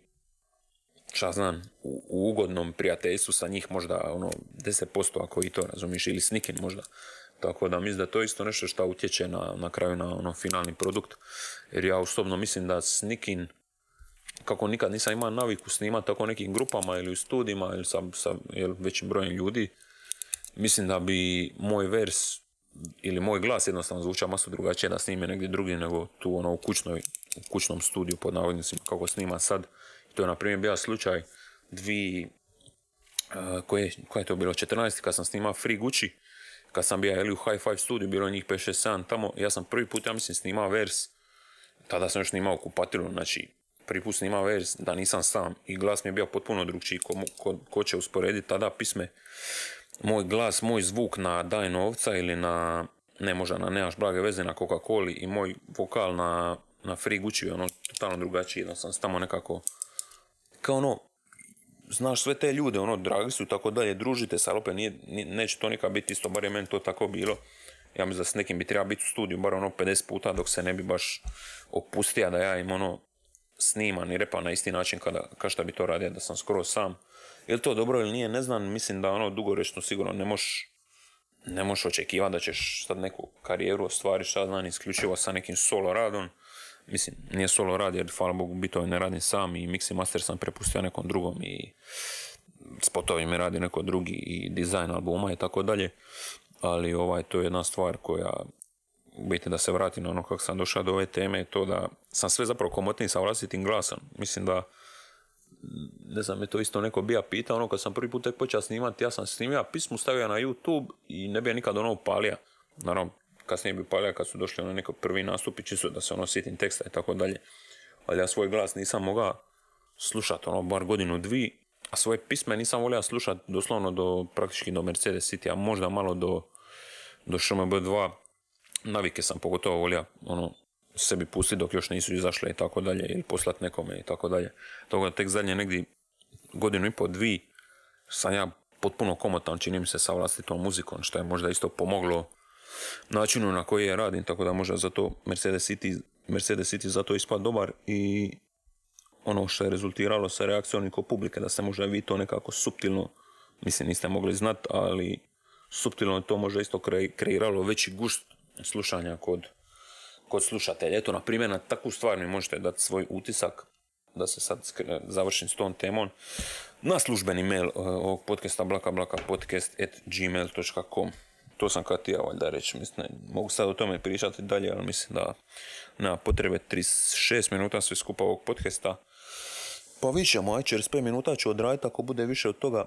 šta znam, u, ugodnom prijateljstvu sa njih možda ono 10% ako i to razumiješ ili s nikim možda. Tako da mislim da to je isto nešto što utječe na, na kraju na ono finalni produkt. Jer ja osobno mislim da s nikim, kako nikad nisam imao naviku snimati tako nekim grupama ili u studijima ili sa, sa jel, većim brojem ljudi, mislim da bi moj vers ili moj glas jednostavno zvuča masu drugačije da snime negdje drugdje nego tu ono u, kućnoj, u kućnom studiju pod navodnicima kako snima sad to je na primjer bio slučaj dvi, uh, koje, koje je to bilo, 14. kad sam snimao Free Gucci, kad sam bio u High Five studiju, bilo njih 5, 6, 7 tamo, ja sam prvi put, ja mislim, snimao vers, tada sam još snimao kupatilu, znači prvi put snimao vers da nisam sam. I glas mi je bio potpuno drugčiji, ko, ko, ko će usporediti tada pisme, moj glas, moj zvuk na Daj novca ili na ne možda na nemaš blage veze na Coca-Coli i moj vokal na, na Free Gucci ono totalno drugačiji, sam tamo nekako kao ono, znaš sve te ljude, ono, dragi su tako dalje, družite se, ali opet nije, neće to nikad biti isto, bar je meni to tako bilo. Ja mislim da s nekim bi trebao biti u studiju, bar ono 50 puta, dok se ne bi baš opustio da ja im ono sniman i repa na isti način kada, kao što bi to radio, da sam skoro sam. Je li to dobro ili nije, ne znam, mislim da ono dugorečno sigurno ne možeš ne možeš očekivati da ćeš sad neku karijeru ostvariti, šta znam, isključivo sa nekim solo radom. Mislim, nije solo rad jer, hvala Bogu, ne radim sam i mix i master sam prepustio nekom drugom i spotovi mi radi neko drugi i dizajn albuma i tako dalje. Ali ovaj, to je jedna stvar koja u biti da se vratim na ono kako sam došao do ove teme, to da sam sve zapravo komotniji sa vlastitim glasom. Mislim da ne znam, je to isto neko bija pitao, ono kad sam prvi put tek počeo snimati, ja sam snimio pismu, stavio na YouTube i ne bi ja nikad ono upalio. Naravno, kasnije bi upalio kad su došli ono neko prvi nastupi, čisto da se ono sjetim teksta i tako dalje. Ali ja svoj glas nisam mogao slušati ono bar godinu, dvi, a svoje pisme nisam volio slušati doslovno do praktički do Mercedes City, a možda malo do, do ŠMB2. Navike sam pogotovo volio ono, sebi pustiti dok još nisu izašle i tako dalje, ili poslat nekome i tako dalje. Toga tek zadnje negdje godinu i pol, dvi, sam ja potpuno komotan, čini mi se, sa vlastitom muzikom, što je možda isto pomoglo načinu na koji je radim, tako da možda zato Mercedes City, Mercedes City zato ispad dobar i ono što je rezultiralo sa reakcijom ko publike, da se možda vi to nekako suptilno, mislim niste mogli znat, ali suptilno to možda isto kreiralo veći gušt slušanja kod kod slušatelja. Eto, na primjer, na takvu stvar mi možete dati svoj utisak, da se sad završim s tom temom, na službeni mail uh, ovog podcasta blaka blaka podcast at gmail.com. To sam kad ja valjda reći, mislim, mogu sad o tome pričati dalje, ali mislim da na potrebe 36 minuta sve skupa ovog podcasta. Pa vidit ćemo, aj, čez 5 minuta ću odraditi, ako bude više od toga,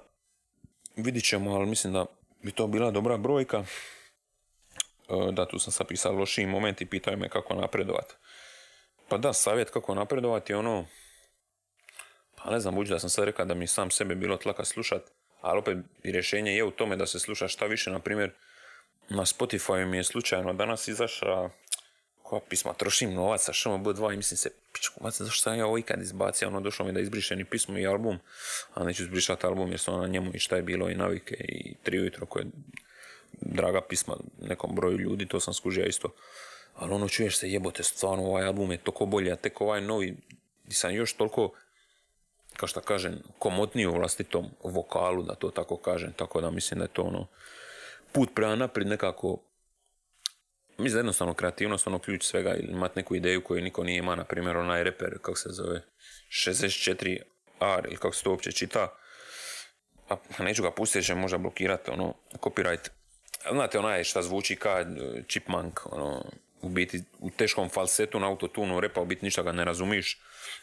vidit ćemo, ali mislim da bi to bila dobra brojka. E, da tu sam sad pisao lošiji moment i pitaju me kako napredovati. Pa da, savjet kako napredovati ono, pa ne znam, budući da sam sad rekao da mi sam sebe bilo tlaka slušat, ali opet rješenje je u tome da se sluša šta više, na primjer, na Spotify mi je slučajno danas izašla koja pisma, trošim novac sa šmb2 i mislim se, pičku zašto sam ja ovo ikad izbacio, ono došlo mi da izbrišem i pismo i album, a neću izbrišati album jer su na njemu i šta je bilo i navike i tri ujutro koje draga pisma nekom broju ljudi, to sam skužio isto. Ali ono čuješ se jebote, stvarno ovaj album je toliko bolji, a tek ovaj novi, sam još toliko, kao što kažem, komotniji u vlastitom vokalu, da to tako kažem, tako da mislim da je to ono, put prema naprijed nekako, mislim da jednostavno kreativnost, ono ključ svega, ili imat neku ideju koju niko nije ima, na primjer onaj reper, kako se zove, 64R, ili kako se to uopće čita, a neću ga pustiti, će možda blokirati ono, copyright. Znate onaj šta zvuči ka e, chipmunk, ono, u biti u teškom falsetu na autotunu repa, u biti ništa ga ne razumiš,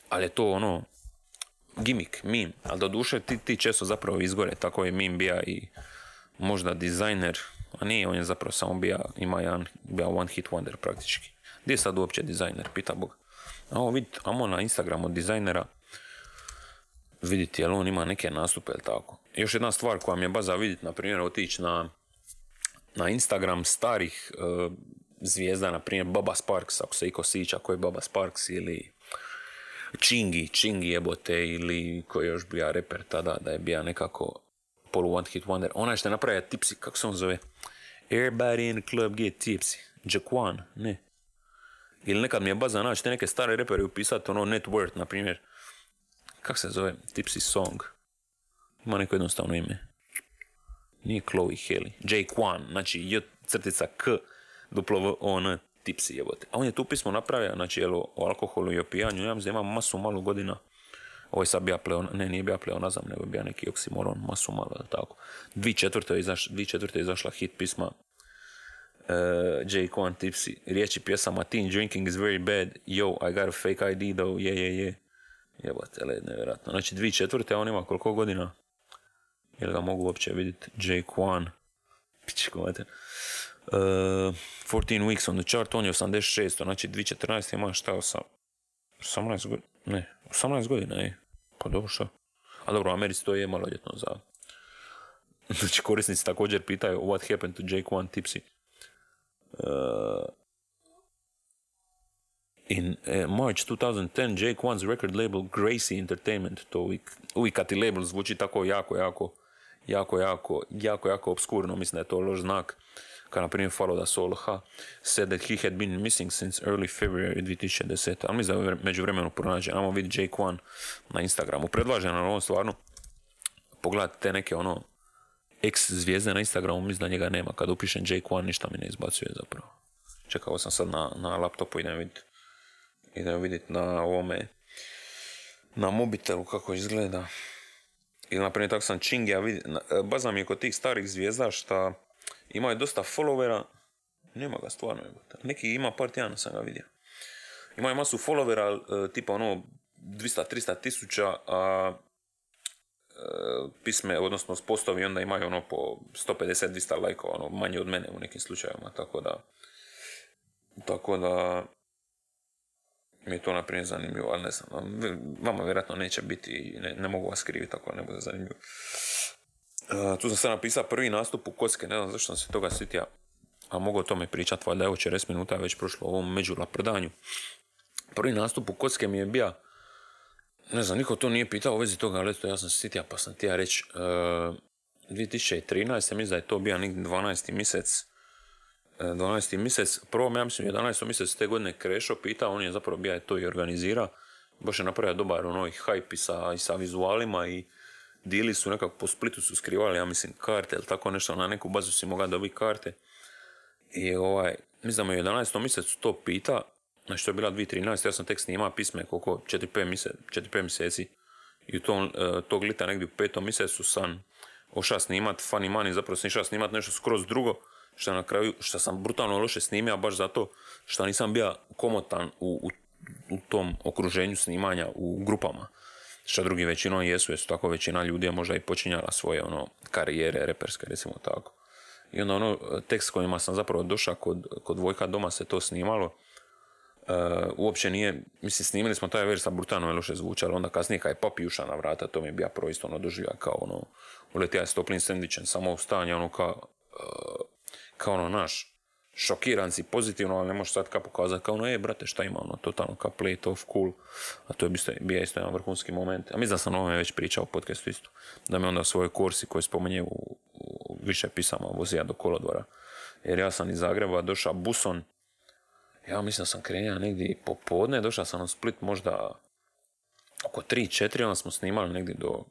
ali je to ono, gimik, mim, ali do duše ti, ti često zapravo izgore, tako je mim bija i možda dizajner, a nije, on je zapravo samo bija, ima jedan, bija one hit wonder praktički. Gdje je sad uopće dizajner, pita Bog. A ovo vidite, amo na Instagramu dizajnera, vidite jel on ima neke nastupe ili tako. Još jedna stvar koja mi je baza vidjeti, na primjer, otići na na Instagram starih uh, zvijezda, na primjer Baba Sparks, ako se iko sića ko je Baba Sparks ili Chingy, Chingy jebote ili koji još bija reper tada da je bija nekako polu one hit wonder. Onaj što je napravio tipsi, kako se on zove? Everybody in the club get tipsy. Jaquan, ne. Ili nekad mi je baza naći te neke stare repere upisati ono net worth, na primjer. Kako se zove? Tipsy song. Ima neko jednostavno ime. Nije Chloe Haley. Jay Kwan, znači J crtica K duplo V O N tipsi jebote. A on je tu pismo napravio, znači jel, o alkoholu i o pijanju. Ja mislim da ima masu malu godina. Ovo je sad bija pleon, ne, nije bija pleonazam, nego bija neki oksimoron, masu malo, tako. Dvi četvrte je, izaš, dvi četvrte je izašla hit pisma uh, Jay Kwan tipsi. Riječi pjesama Teen drinking is very bad. Yo, I got a fake ID though. Je, je, je. Jebote, led, nevjerojatno. Znači dvi četvrte, a on ima koliko godina? Jel ga mogu uopće vidjeti? Jake Kwan. Pičkovate. Uh, 14 weeks on the chart, on je 86, znači 2014 ima šta, 18 godina, ne, 18 godina, je. Pa dobro šta. A dobro, u Americi to je maloljetno za... Znači korisnici također pitaju what happened to Jake One Tipsy. Uh, in uh, March 2010 Jake One's record label Gracie Entertainment, to uvijek, uvijek kad ti label zvuči tako jako, jako, jako, jako, jako, jako obskurno, mislim da je to loš znak, kao na primjer Soul H, said that he had been missing since early February 2010. Ali mislim da među vremenu pronađen. Amo vidi Jake One na Instagramu. Predlažem na ovom stvarno pogledajte te neke ono ex zvijezde na Instagramu, mislim da njega nema. Kad upišem Jake One, ništa mi ne izbacuje zapravo. Čekao sam sad na, na laptopu, idem vidjeti idem vidjeti na ovome na mobitelu kako izgleda. Ili naprimjer tako sam Chingija vidio, baza mi je kod tih starih zvijezda šta imaju dosta followera, nema ga stvarno, neki ima par tjedana sam ga vidio. Imaju masu followera, e, tipa ono 200-300 tisuća, a e, pisme, odnosno postovi onda imaju ono po 150-200 lajkova, ono manje od mene u nekim slučajevima, tako da tako da mi je to naprimjer zanimljivo, ali ne znam, vama vjerojatno neće biti, ne, ne mogu vas kriviti ako ne bude zanimljivo. Tu sam sad napisao prvi nastup u kocke, ne znam zašto sam se toga sitio, a mogu o tome pričati, valjda evo 40 minuta već prošlo u ovom međulaprdanju. Prvi nastup u kocke mi je bio, ne znam, niko to nije pitao u vezi toga, ali to ja sam se sitio pa sam ti ja reći, uh, 2013. mislim da je to bio negdje 12. mjesec, 12. mjesec, prvo ja mislim 11. mjesec te godine Krešo pitao, on je zapravo bio to i organizira, baš je napravio dobar onoj hype sa, i sa vizualima i dili su nekako po Splitu su skrivali, ja mislim, karte ili tako nešto, na neku bazu si mogao dobiti karte. I ovaj, mislim da me u 11. mjesecu to pita, znači to je bila 2013. ja sam tek snimao pisme koliko 4-5 mjeseci, 4-5 mjeseci. I u tom, e, tog lita negdje u petom mjesecu sam ošao snimat Funny Money, zapravo sam išao snimat nešto skroz drugo, što na kraju, što sam brutalno loše snimio, baš zato što nisam bio komotan u, u, u tom okruženju snimanja u grupama. Što drugi većinom jesu, jesu tako većina ljudi je možda i počinjala svoje ono karijere reperske, recimo tako. I onda ono, tekst kojima sam zapravo došao kod, kod Vojka doma se to snimalo, uh, uopće nije, mislim, snimili smo taj vers, brutalno je loše zvučalo, onda kasnije kad je ušao na vrata, to mi je bio proisto ono doživio kao ono, uletio je s toplim samo u stanje, ono kao, uh, kao ono naš, šokiran si pozitivno, ali ne možeš sad kao pokazati kao ono, e, brate, šta ima, ono, totalno kao play it cool. A to je bio isto jedan vrhunski moment. A mislim da sam o ovome već pričao u podcastu isto. Da me onda u svojoj kursi koji spominje u, u više pisama vozija do kolodvora. Jer ja sam iz Zagreba došao buson, ja mislim da sam krenuo negdje popodne, došao sam u Split možda oko 3-4, onda smo snimali negdje do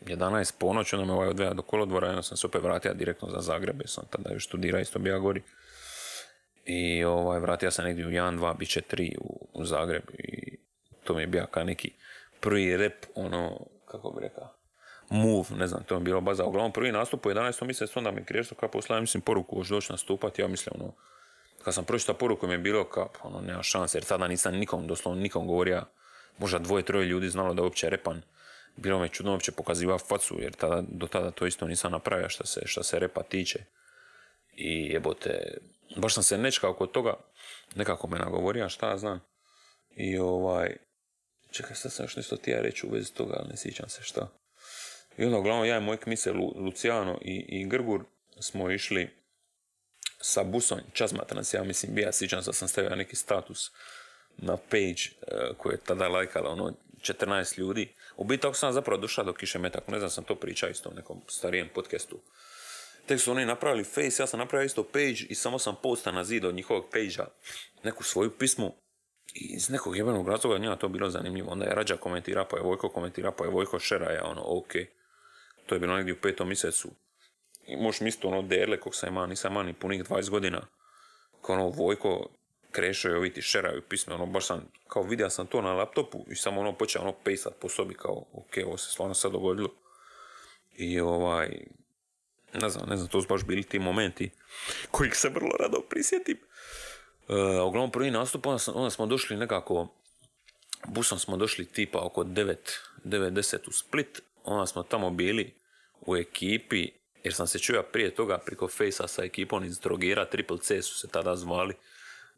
11 ponoć, onda me ovaj odveja do kolodvora onda sam se opet vratio direktno za Zagreb, jer sam tada još studirao isto bija gori. I ovaj, vratio sam negdje u 1, 2, bit će 3 u, u Zagreb i to mi je bio kao neki prvi rep, ono, kako bi rekao, move, ne znam, to mi je bilo baza. Uglavnom prvi nastup u 11. mjesecu, onda mi Kriješto kao poslao, mislim, poruku, hoću doći nastupati, ja mislim, ono, kad sam pročitao poruku mi je bilo kao, pa, ono, nema šanse, jer tada nisam nikom, doslovno nikom govorio, možda dvoje, troje ljudi znalo da uopće repan bilo me čudno uopće pokaziva facu, jer tada, do tada to isto nisam napravio što se, što se repa tiče. I jebote, baš sam se nečkao kod toga, nekako me nagovorio, šta ja znam. I ovaj, čekaj, sad sam još nešto ti ja reći u vezi toga, ali ne sjećam se šta. I onda, uglavnom, ja i moj kmise Luciano i, i Grgur smo išli sa busom, časmata nas, ja mislim, bija, sjećam se da sam stavio neki status na page uh, koji je tada lajkalo, ono, 14 ljudi. U biti tako sam zapravo došao do kiše metak, ne znam sam to pričao isto u nekom starijem podcastu. Tek su oni napravili face, ja sam napravio isto page i samo sam posta na zid od njihovog page neku svoju pismu i iz nekog jebenog razloga njima to bilo zanimljivo. Onda je Rađa komentira, pa je Vojko komentira, pa je Vojko šera, ja ono, ok. To je bilo negdje u petom mjesecu. I možeš misliti ono derle kog sam ima, nisam ima ni punih 20 godina. Kao ono Vojko krešaju ovi ti šeraju pisme, ono baš sam, kao vidio sam to na laptopu i samo ono počeo ono pesat po sobi kao, ok, ovo se stvarno sad dogodilo. I ovaj, ne znam, ne znam, to su baš bili ti momenti kojih se vrlo rado prisjetim. Uh, uglavnom prvi nastup, onda, onda smo došli nekako, busom smo došli tipa oko 9, 9 u Split, onda smo tamo bili u ekipi, jer sam se čuo prije toga preko Fejsa sa ekipom iz Drogira, Triple C su se tada zvali,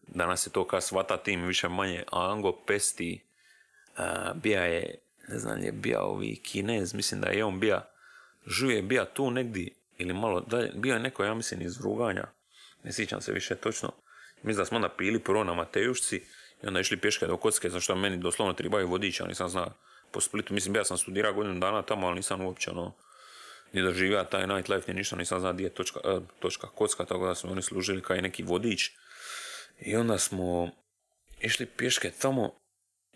danas je to kao svata tim više manje. Ango, Pesti, uh, bija je, ne znam je bija ovi Kinez, mislim da je on bija, Žuje bija tu negdje ili malo dalje, bio je neko, ja mislim, iz Vruganja, ne sjećam se više točno, Mislim da smo onda pili prvo na Matejušci i onda išli pješke do Kocke, zašto meni doslovno trebaju vodiča, nisam znao po Splitu. Mislim, ja sam studirao godinu dana tamo, ali nisam uopće ono, ni doživio taj nightlife, ni ništa, nisam znao gdje je točka, e, točka kocka, tako da su oni služili kao i neki vodič. I onda smo išli pješke tamo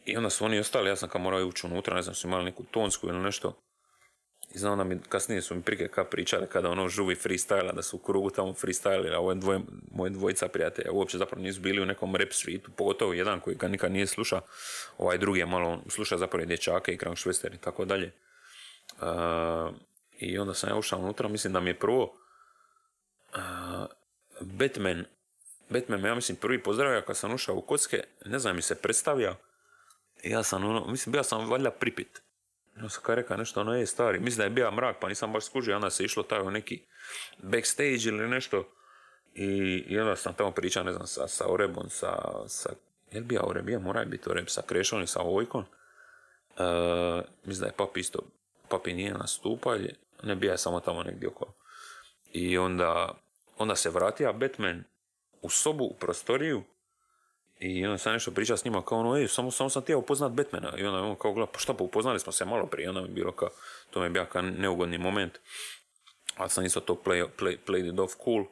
i onda su oni ostali, ja sam kao morao ući unutra, ne znam, su imali neku tonsku ili nešto. I znam da mi, kasnije su mi prike ka pričali kada ono žuvi freestyla, da su u krugu tamo freestyle, a ove dvoje, moje dvojica prijatelja uopće zapravo nisu bili u nekom rap svijetu, pogotovo jedan koji ga nikad nije sluša, ovaj drugi je malo sluša zapravo dječake i Krank i tako dalje. I onda sam ja ušao unutra, mislim da mi je prvo uh, Batman, Batman me ja mislim prvi pozdravio kad sam ušao u kocke, ne znam mi se predstavio, ja sam ono, mislim bio sam valjda pripit. Ja sam kaj rekao nešto, ono je stari, mislim da je bio mrak pa nisam baš skužio, onda se išlo taj u neki backstage ili nešto. I, i onda sam tamo pričao, ne znam, sa, sa Orebom, sa, sa je li bio Oreb, ja mora biti Oreb, sa Krešom i sa Vojkom. Uh, mislim da je papi isto, papi nije nastupao, ne bija samo tamo negdje oko. I onda, onda se vratio Batman u sobu, u prostoriju i onda sam nešto pričao s njima kao ono, ej, samo, samo sam htio upoznat Batmana. I onda on kao gleda, pa šta pa upoznali smo se malo prije. Onda mi je bilo kao, to mi je bio kao neugodni moment. Ali sam isto to play, play, played it off cool.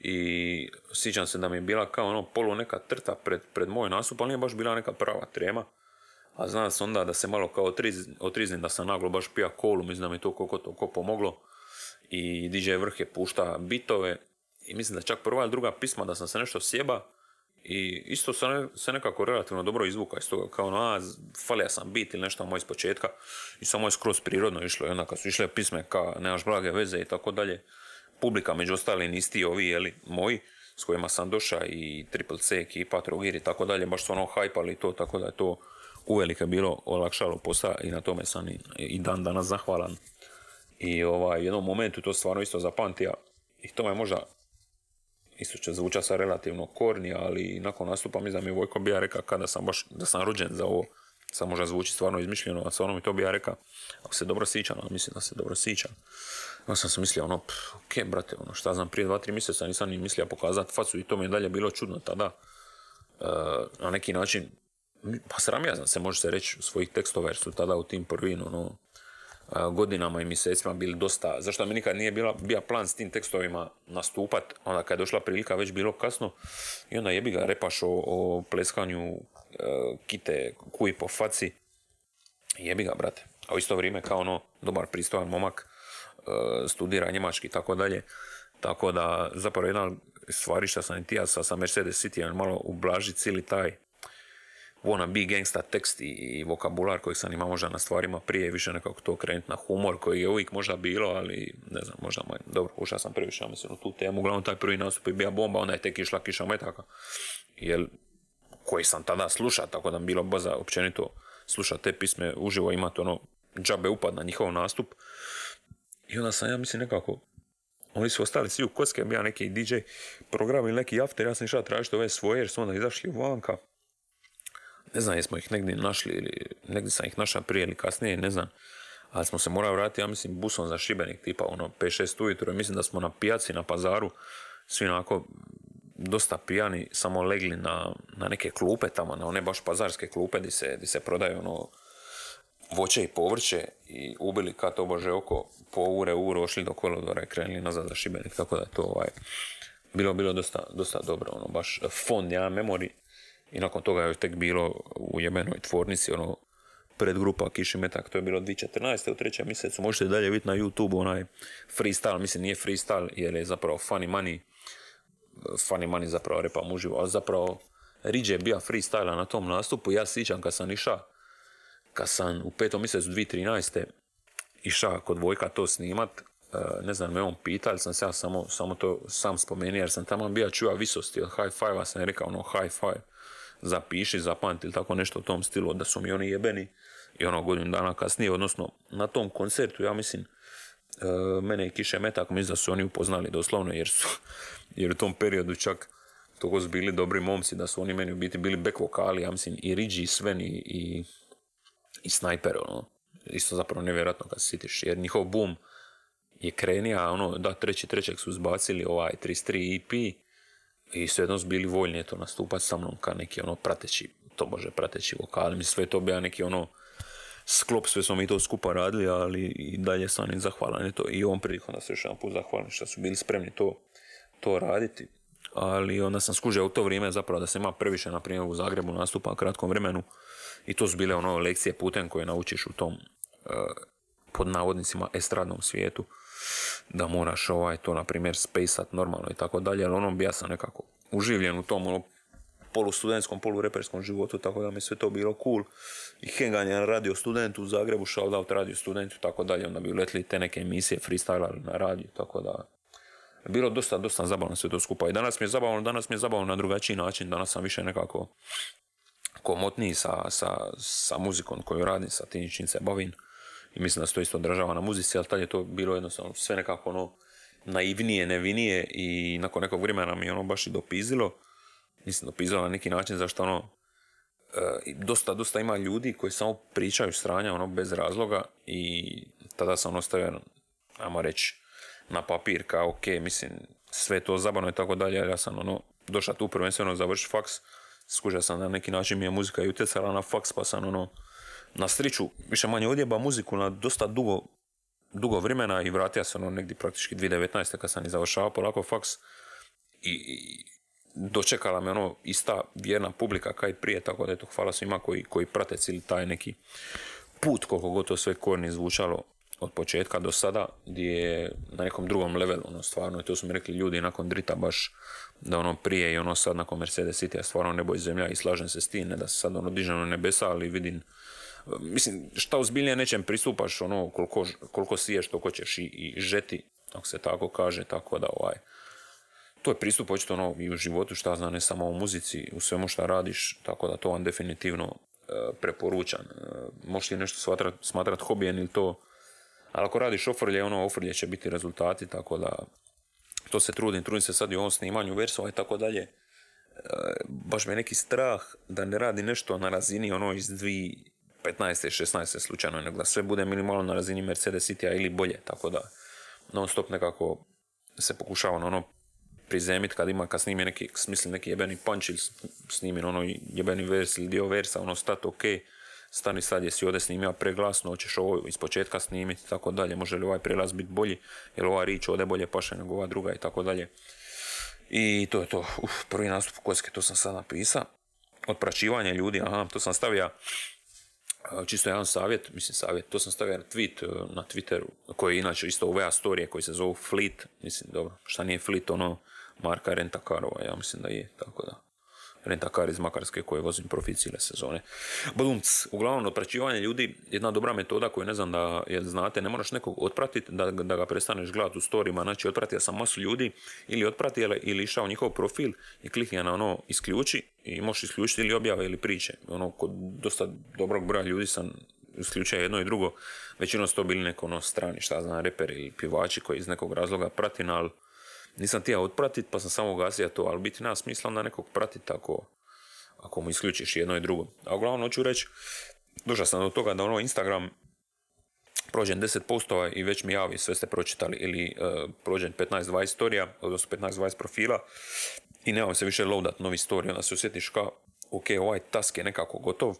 I sjećam se da mi je bila kao ono polu neka trta pred, pred moj nastup, ali nije baš bila neka prava trema. A znam se onda da se malo kao otriznim, da sam naglo baš pija kolu, mislim da mi to koliko to pomoglo. I DJ Vrh je pušta bitove i mislim da čak prva druga pisma da sam se nešto sjeba i isto se, nekako relativno dobro izvuka iz toga, kao ono, a, falija sam bit ili nešto moj iz početka i samo je skroz prirodno išlo i onda kad su išle pisme kao nemaš blage veze i tako dalje, publika među ostalim isti ovi, jeli, moji, s kojima sam došao i Triple C ekipa, Trogir i tako dalje, baš su ono hajpali to, tako da je to uvelike bilo olakšalo posao i na tome sam i, dan danas zahvalan. I ovaj, u jednom momentu to stvarno isto zapamtija i to me možda isto će zvučati sa relativno korni, ali nakon nastupa mi da mi Vojko bija rekao kada sam baš, da sam rođen za ovo, sad možda zvuči stvarno izmišljeno, a stvarno mi to bija rekao, ako se dobro sjećam, ali mislim da se dobro sjećam. Onda sam se mislio, ono, ok, brate, ono, šta znam, prije dva, tri mjeseca nisam ni mislio pokazati facu i to mi je dalje bilo čudno tada. E, na neki način pa sramija sam se, može se reći, svojih tekstova, jer su tada u tim prvim ono, godinama i mjesecima bili dosta, zašto mi nikad nije bila, bio plan s tim tekstovima nastupat, onda kad je došla prilika već bilo kasno i onda jebi ga repaš o, pleskanju e, kite kuji po faci, jebi ga brate, a u isto vrijeme kao ono dobar pristojan momak, e, studira njemački i tako dalje, tako da zapravo jedna stvari što sam i tija sa Mercedes City, malo ublaži cijeli taj wanna be gangsta tekst i, vokabular koji sam imao možda na stvarima prije, više nekako to krenuti na humor koji je uvijek možda bilo, ali ne znam, možda moj, dobro, ušao sam previše, mislim, u tu temu, uglavnom taj prvi nastup je bio bomba, onda je tek išla kiša metaka, jer koji sam tada slušao, tako da mi bilo baza općenito slušati te pisme uživo, imati ono džabe upad na njihov nastup. I onda sam, ja mislim, nekako, oni su ostali svi u kocke, bio neki DJ program ili neki after, ja sam išao tražiti ove svoje, jer su onda izašli vanka ne znam jesmo ih negdje našli ili negdje sam ih našao prije ili kasnije, ne znam. Ali smo se morali vratiti, ja mislim, busom za Šibenik, tipa ono 5-6 ujutro. Mislim da smo na pijaci, na pazaru, svi onako dosta pijani, samo legli na, na neke klupe tamo, na one baš pazarske klupe gdje se, gdje se prodaju ono voće i povrće i ubili kad bože oko po ure, ure, ošli do kolodora i krenuli nazad za Šibenik, tako da je to ovaj, bilo, bilo dosta, dosta dobro, ono, baš fond, ja memori i nakon toga je tek bilo u jebenoj tvornici, ono, predgrupa Kiši Metak, to je bilo 2014. u trećem mjesecu, možete dalje vidjeti na YouTube onaj freestyle, mislim nije freestyle jer je zapravo funny money, funny money zapravo repa muživo, ali zapravo Riđe je bio freestyle na tom nastupu, ja sjećam kad sam išao, kad sam u petom mjesecu 2013. išao kod Vojka to snimat, e, ne znam, me on pita, ali sam se ja samo, samo to sam spomenuo, jer sam tamo bio čuva visosti od high five-a, sam rekao ono high five zapiši, zapamti ili tako nešto u tom stilu, da su mi oni jebeni. I ono godinu dana kasnije, odnosno na tom koncertu, ja mislim, e, mene i Kiše Metak, mislim da su oni upoznali doslovno, jer su, jer u tom periodu čak togo su bili dobri momci, da su oni meni u biti bili back vokali, ja mislim, i Rigi, i Sven, i, i, i Sniper, ono, isto zapravo nevjerojatno kad se sitiš, jer njihov boom je krenija, ono, da, treći trećeg su zbacili ovaj 33 EP, i svejedno su bili voljni to nastupati sa mnom kao neki ono prateći, to može prateći vokal, mislim sve to bio neki ono sklop, sve smo mi to skupa radili, ali i dalje sam im zahvalan to i ovom prilikom da se još jedan put zahvalim što su bili spremni to, to raditi. Ali onda sam skužio u to vrijeme zapravo da se ima previše, na primjer u Zagrebu nastupa u kratkom vremenu i to su bile ono lekcije putem koje naučiš u tom uh, pod navodnicima estradnom svijetu da moraš ovaj to na primjer spejsat normalno i tako dalje, ali ono ja sam nekako uživljen u tom ono, polustudentskom, polureperskom životu, tako da mi sve to bilo cool. I henganje na radio studentu u Zagrebu, out radio studentu, tako dalje, onda bi uletli te neke emisije freestyle na radiju, tako da bilo dosta, dosta zabavno sve to skupa. I danas mi je zabavno, danas mi je zabavno na drugačiji način, danas sam više nekako komotniji sa, sa, sa muzikom koju radim, sa tim čim se bavim. I mislim da se to isto odražava na muzici, ali tad je to bilo jednostavno sve nekako ono naivnije, nevinije i nakon nekog vremena mi ono baš i dopizilo. Mislim, dopisao na neki način zašto ono, e, dosta, dosta ima ljudi koji samo pričaju stranja ono bez razloga i tada sam ono stavio, ajmo reći, na papir kao ok, mislim, sve to zabavno i tako dalje, ja sam ono, došao tu prvenstveno završi faks, skužio sam na neki način mi je muzika i utjecala na faks, pa sam ono, na striču, više manje odjeba muziku na dosta dugo, dugo vremena i vratio sam ono negdje praktički 2019. kad sam i završavao polako faks i dočekala me ono ista vjerna publika kao i prije, tako da eto hvala svima koji, koji prate cijeli taj neki put koliko god to sve korni zvučalo od početka do sada, gdje je na nekom drugom levelu, ono stvarno, i to su mi rekli ljudi nakon Drita baš, da ono prije i ono sad nakon Mercedes City, stvarno nebo i zemlja i slažem se s tim, ne da se sad ono dižem na nebesa, ali vidim, mislim, šta ozbiljnije nečem pristupaš, ono, koliko, koliko siješ, toliko ćeš i, i žeti, ako se tako kaže, tako da ovaj, to je pristup očito ono i u životu šta zna, ne samo u muzici, u svemu šta radiš, tako da to vam definitivno e, preporučam. E, možeš li nešto smatrat, smatrat hobijem ili to, ali ako radiš ofrlje, ono ofrlje će biti rezultati, tako da to se trudim, trudim se sad i u ovom snimanju versova i tako dalje. E, baš me neki strah da ne radi nešto na razini ono iz 2015. 16. slučajno, nego da sve bude minimalno na razini Mercedes City ili bolje, tako da non stop nekako se pokušava na ono prizemit kad ima, kad snimi neki, smisli neki jebeni punch ili snimi ono jebeni vers ili dio versa, ono stat ok, stani sad jesi ovdje snimio preglasno, hoćeš ovo iz početka snimiti tako dalje, može li ovaj prelaz biti bolji, jer ova rič ovdje bolje paše nego ova druga i tako dalje. I to je to, Uf, prvi nastup Kocke, to sam sad napisao. Odpraćivanje ljudi, aha, to sam stavio čisto jedan savjet, mislim savjet, to sam stavio tweet e, na Twitteru, koji je inače isto ove storije koji se zovu Fleet, mislim, dobro, šta nije Fleet, ono, marka Rentakarova, ja mislim da je, tako da. Rentakar iz Makarske koje vozim profit cijele sezone. Badumc, uglavnom odpraćivanje ljudi, jedna dobra metoda koju ne znam da je znate, ne moraš nekog otpratiti da, da ga prestaneš gledati u storima, znači otpratio sam masu ljudi ili otpratio ili išao njihov profil i klikni na ono isključi i možeš isključiti ili objave ili priče. Ono, kod dosta dobrog broja ljudi sam isključio jedno i drugo, većinom su to bili neko ono strani, šta znam, reperi ili pivači koji iz nekog razloga prati, ali nisam tija otpratit pa sam samo gasio to, ali biti nema smisla onda nekog pratiti ako, ako mu isključiš jedno i drugo. A uglavnom hoću reći, došao sam do toga da ono Instagram prođem 10 postova i već mi javi sve ste pročitali ili uh, prođem 15-20 storija, odnosno 15-20 profila i nemam se više loadat novi story, onda se osjetiš kao ok, ovaj task je nekako gotov, uh,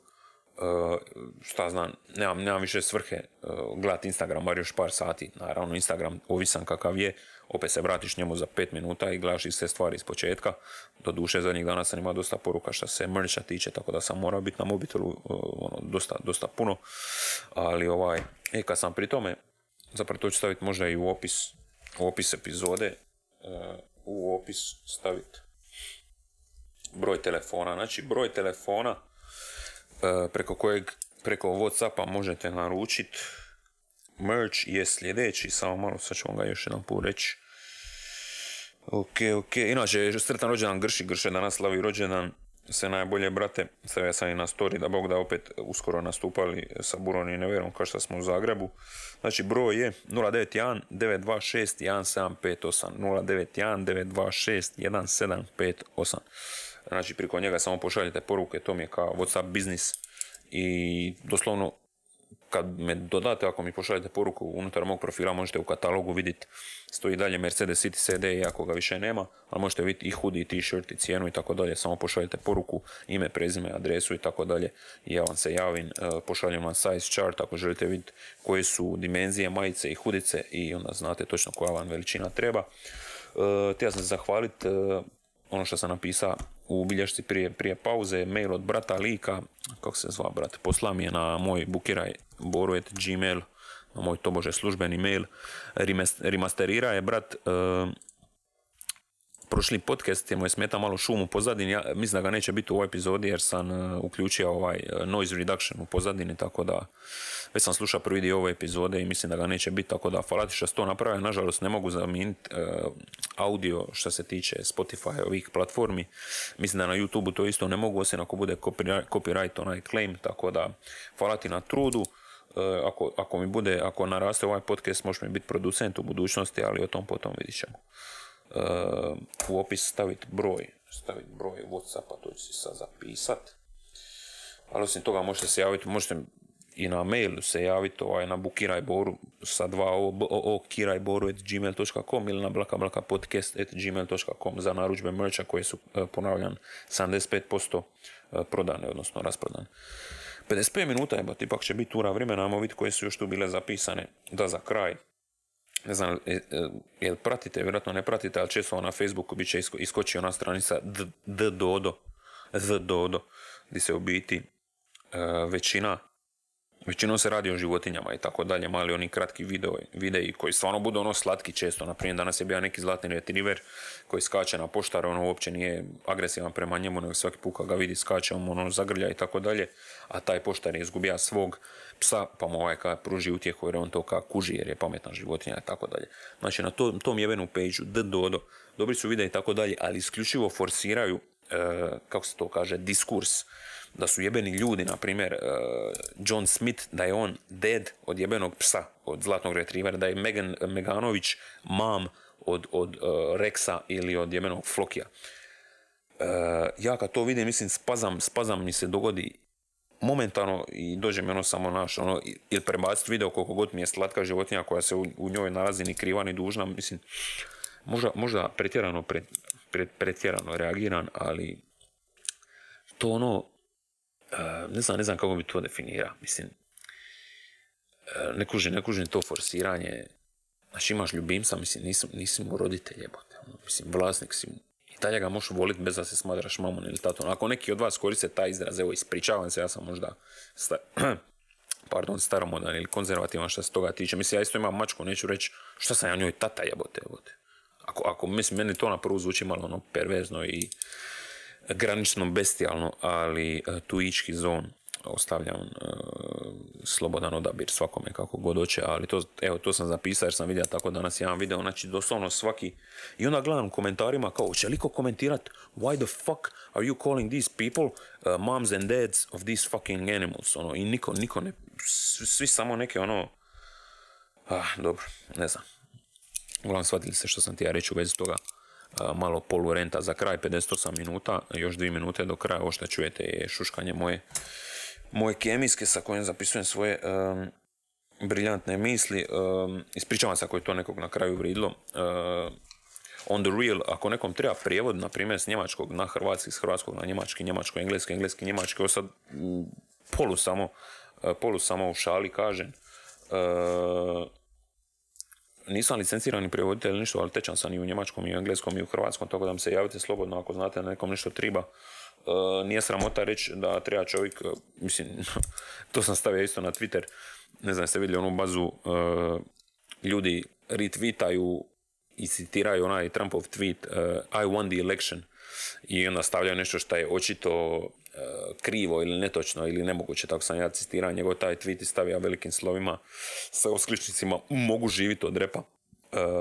šta znam, nemam, nemam više svrhe uh, gledati Instagram bar još par sati, naravno Instagram ovisan kakav je, opet se vratiš njemu za 5 minuta i gledaš iste stvari iz početka. Do duše zadnjih dana sam imao dosta poruka što se mercha tiče, tako da sam morao biti na mobitelu uh, ono, dosta, dosta puno. Ali ovaj, e, kad sam pri tome, zapravo to ću staviti možda i u opis, u opis epizode, uh, u opis staviti broj telefona. Znači, broj telefona uh, preko kojeg preko Whatsappa možete naručiti merch je sljedeći, samo malo sad ću ga još jedan put reći. Ok, ok, inače sretan rođendan Grši, Grše danas slavi rođendan, sve najbolje brate, stavio sam i na story da Bog da opet uskoro nastupali sa Buron i Neverom kao što smo u Zagrebu. Znači broj je 091 926 1758 091 926 1758 Znači priko njega samo pošaljete poruke, to mi je kao Whatsapp biznis i doslovno kad me dodate, ako mi pošaljete poruku unutar mog profila, možete u katalogu vidjeti, stoji dalje Mercedes City CD, iako ga više nema, ali možete vidjeti i hoodie, t-shirt i cijenu i tako dalje, samo pošaljete poruku, ime, prezime, adresu i tako dalje, i ja vam se javim, e, pošaljem vam size chart ako želite vidjeti koje su dimenzije majice i hudice i onda znate točno koja vam veličina treba. E, htio sam se zahvaliti ono što sam napisao u bilješci prije, prije pauze, mail od brata Lika, kako se zva brat, posla mi je na moj bukiraj boru.gmail, na moj tobože službeni mail, remasterira je brat prošli podcast je mu je smeta malo šum u pozadini, ja mislim da ga neće biti u ovoj epizodi jer sam uh, uključio ovaj uh, noise reduction u pozadini, tako da već sam slušao prvi dio ove epizode i mislim da ga neće biti, tako da hvala ti što to napravio, nažalost ne mogu zamijeniti uh, audio što se tiče Spotify ovih platformi, mislim da na YouTube to isto ne mogu, osim ako bude copyright, copyright onaj claim, tako da hvala ti na trudu, ako, ako mi bude, ako naraste ovaj podcast, možeš mi biti producent u budućnosti, ali o tom potom vidit ćemo u opis staviti broj, staviti broj Whatsappa, to ću si sad zapisat. Ali osim toga možete se javiti, možete i na mail se javiti ovaj, na bukirajboru sa dva o, o, o ili na blakablakapodcast.gmail.com za narudžbe merča koje su e, ponavljam 75% e, prodane, odnosno rasprodane. 55 minuta je, ipak će biti ura vremena, ajmo vidjeti koje su još tu bile zapisane. Da, za kraj, ne znam, e, e, jel pratite, vjerojatno ne pratite, ali često na Facebooku bit će iskoči ona stranica D Dodo, Z Dodo, gdje se u biti e, većina Većinom se radi o životinjama i tako dalje, mali oni kratki video, videi koji stvarno budu ono slatki često. Naprimjer, danas je bio neki zlatni retriever koji skače na poštar, ono uopće nije agresivan prema njemu, nego svaki put ga vidi skače, on ono zagrlja i tako dalje. A taj poštar je izgubio svog psa, pa mu ovaj kada pruži utjehu jer on to kao kuži jer je pametna životinja i tako dalje. Znači na tom, tom jebenu page d dodo, dobri su videi i tako dalje, ali isključivo forsiraju, e, kako se to kaže, diskurs da su jebeni ljudi, na primjer uh, John Smith, da je on dead od jebenog psa, od zlatnog retrivera, da je Megan Meganović mam od, od uh, Rexa ili od jebenog Flokija. Ja kad to vidim, mislim, spazam, spazam mi se dogodi momentalno i dođe mi ono samo naš, ono, ili prebaciti video koliko god mi je slatka životinja koja se u, u njoj nalazi ni kriva ni dužna, mislim, možda, možda pretjerano, pre, pre, pretjerano reagiran, ali to ono, ne znam, ne znam kako bi to definira. Mislim, ne kužim, ne kužim to forsiranje. Znači imaš ljubimca, mislim, nisi mu roditelj, jebote. Ono, mislim, vlasnik si dalje ga možeš voliti bez da se smatraš mamon ili tatom. Ako neki od vas koriste taj izraz, evo, ispričavam se, ja sam možda sta, pardon, staromodan ili konzervativan što se toga tiče. Mislim, ja isto imam mačku, neću reći što sam ja njoj tata jebote, jebote. Ako, ako mislim, meni to na prvu zvuči malo ono pervezno i granično bestijalno, ali e, tu ički zon ostavljam e, slobodan odabir svakome kako god hoće, ali to, evo, to sam zapisao jer sam vidio tako danas jedan video, znači doslovno svaki, i onda gledam komentarima kao, će liko komentirat, why the fuck are you calling these people uh, moms and dads of these fucking animals, ono, i niko, niko ne, svi samo neke ono, ah, dobro, ne znam, uglavnom shvatili se što sam ti ja reći u vezi toga, malo polurenta za kraj, 58 minuta, još dvije minute do kraja, ovo što čujete je šuškanje moje, moje kemijske sa kojim zapisujem svoje um, briljantne misli. Um, ispričavam se ako je to nekog na kraju vridlo. Uh, on the real, ako nekom treba prijevod, na primjer s njemačkog na hrvatski, s hrvatskog na njemački, njemačko, engleski, engleski, njemački, ovo sad polu samo, polu samo u šali kažem. Uh, nisam licencirani prevoditelj ništa, ali tečan sam i u njemačkom, i u engleskom, i u hrvatskom, tako da mi se javite slobodno ako znate nekom nešto triba. Uh, nije sramota reći da treba čovjek, e, mislim, to sam stavio isto na Twitter, ne znam, ste vidjeli onu bazu, uh, ljudi retvitaju i citiraju onaj Trumpov tweet I won the election i onda stavljaju nešto što je očito krivo ili netočno ili nemoguće, tako sam ja citirao njegov taj tweet i stavio velikim slovima sa oskličnicima mogu živjeti od repa.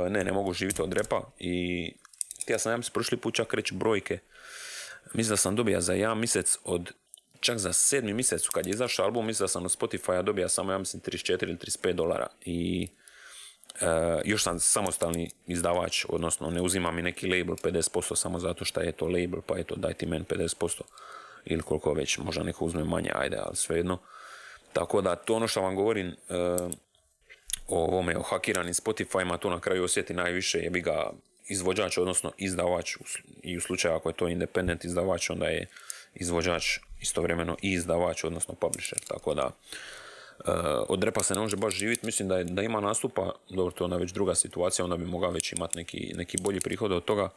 Ne, ne mogu živjeti od repa i ja sam ja mislim prošli put čak reći brojke. Mislim da sam dobija za jedan mjesec od čak za sedmi mjesec kad je izašao album, mislim da sam od Spotify dobija samo, ja mislim, 34 ili 35 dolara. I e, još sam samostalni izdavač, odnosno ne uzima mi neki label 50% samo zato što je to label, pa eto daj ti meni 50% ili koliko već, možda neko uzme manje, ajde, ali svejedno. Tako da to ono što vam govorim e, o ovome, o hakiranim Spotify-ima, to na kraju osjeti najviše, je bi ga izvođač, odnosno izdavač, i u slučaju ako je to independent izdavač, onda je izvođač istovremeno i izdavač, odnosno publisher, tako da od repa se ne može baš živjeti, mislim da, je, da ima nastupa, dobro to je onda već druga situacija, onda bi mogao već imati neki, neki bolji prihod od toga,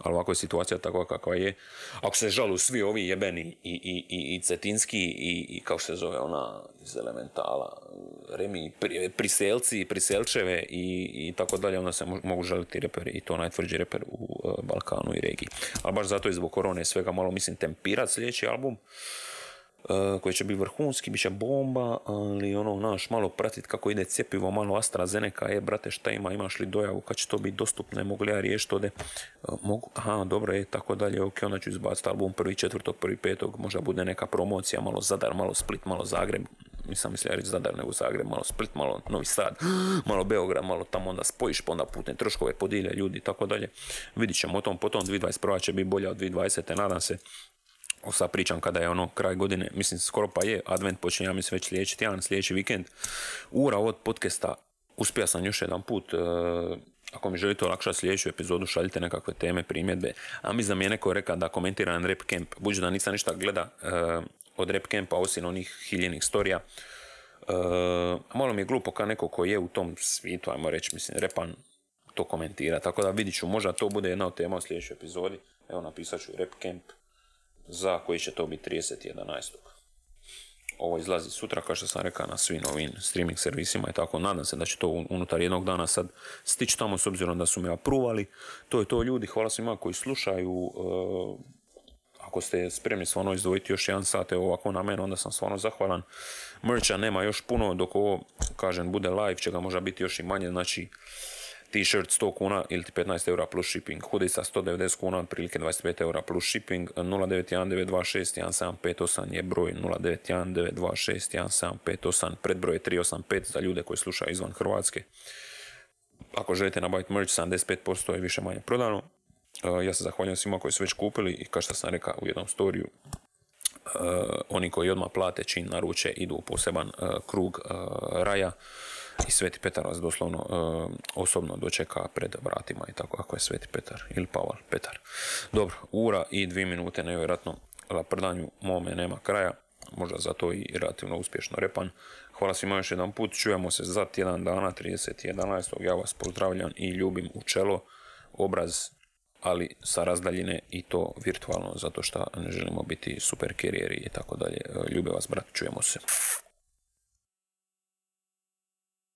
ali ovako je situacija takva kakva je. Ako se žalu svi ovi jebeni i, i, i, i cetinski i, i kako se zove ona iz elementala, remi, pri, priselci, priselčeve i, i tako dalje, onda se mogu žaliti reperi i to najtvrđi reper u uh, Balkanu i regiji. Ali baš zato i zbog korone svega malo mislim tempirat sljedeći album. Eh, koji će biti vrhunski, bit će bomba, ali ono, naš, malo pratit kako ide cjepivo, malo AstraZeneca, je, brate, šta ima, imaš li dojavu, kad će to biti dostupno, mogu li ja riješiti ovdje, eh, mogu, aha, dobro, je, tako dalje, ok, onda ću izbaciti album prvi četvrtog, prvi petog, možda bude neka promocija, malo Zadar, malo Split, malo Zagreb, nisam mislio reći Zadar nego Zagreb, malo Split, malo Novi Sad, malo Beograd, malo tamo onda spojiš, pa onda putne troškove podilje ljudi tako dalje. Vidit ćemo o tom, potom 2021. će biti bolja od 2020. nadam se sad pričam kada je ono kraj godine, mislim skoro pa je, advent počinje, ja mislim već sljedeći tjedan, sljedeći vikend. Ura od podcasta, uspio sam još jedan put, e, ako mi želite olakšati sljedeću epizodu, šaljite nekakve teme, primjedbe. A mislim da mi je neko rekao da komentiram Rap Camp, budući da nisam ništa gleda e, od Rap Campa, osim onih hiljenih storija. E, malo mi je glupo kao neko koji je u tom svijetu, ajmo reći, mislim, repan to komentira. Tako da vidit ću, možda to bude jedna od tema u sljedećoj epizodi. Evo napisat ću Rap Camp za koji će to biti 30.11. Ovo izlazi sutra, kao što sam rekao, na svim novim streaming servisima i tako. Nadam se da će to unutar jednog dana sad stići tamo s obzirom da su me apruvali. To je to ljudi, hvala svima koji slušaju. E, ako ste spremni stvarno izdvojiti još jedan sat evo ovako na mene, onda sam stvarno zahvalan. Mercha nema još puno, dok ovo, kažem, bude live, će ga možda biti još i manje, znači T-shirt 100 kuna ili 15 eura plus shipping. Hudica 190 kuna, otprilike 25 eura plus shipping. 0919261758 je broj 0919261758. Predbroj je 385 za ljude koji slušaju izvan Hrvatske. Ako želite nabaviti merch, 75% je više manje prodano. Uh, ja se zahvaljujem svima koji su već kupili i kao što sam rekao u jednom storiju, uh, oni koji odmah plate čin naruče idu u poseban uh, krug raja i Sveti Petar vas doslovno uh, osobno dočeka pred vratima i tako ako je Sveti Petar ili Paval Petar. Dobro, ura i dvije minute nevjerojatno laprdanju mome nema kraja, možda zato i relativno uspješno repan. Hvala svima još jedan put, čujemo se za tjedan dana, 30.11. Ja vas pozdravljam i ljubim u čelo, obraz, ali sa razdaljine i to virtualno, zato što ne želimo biti super i tako dalje. Ljube vas, brat, čujemo se.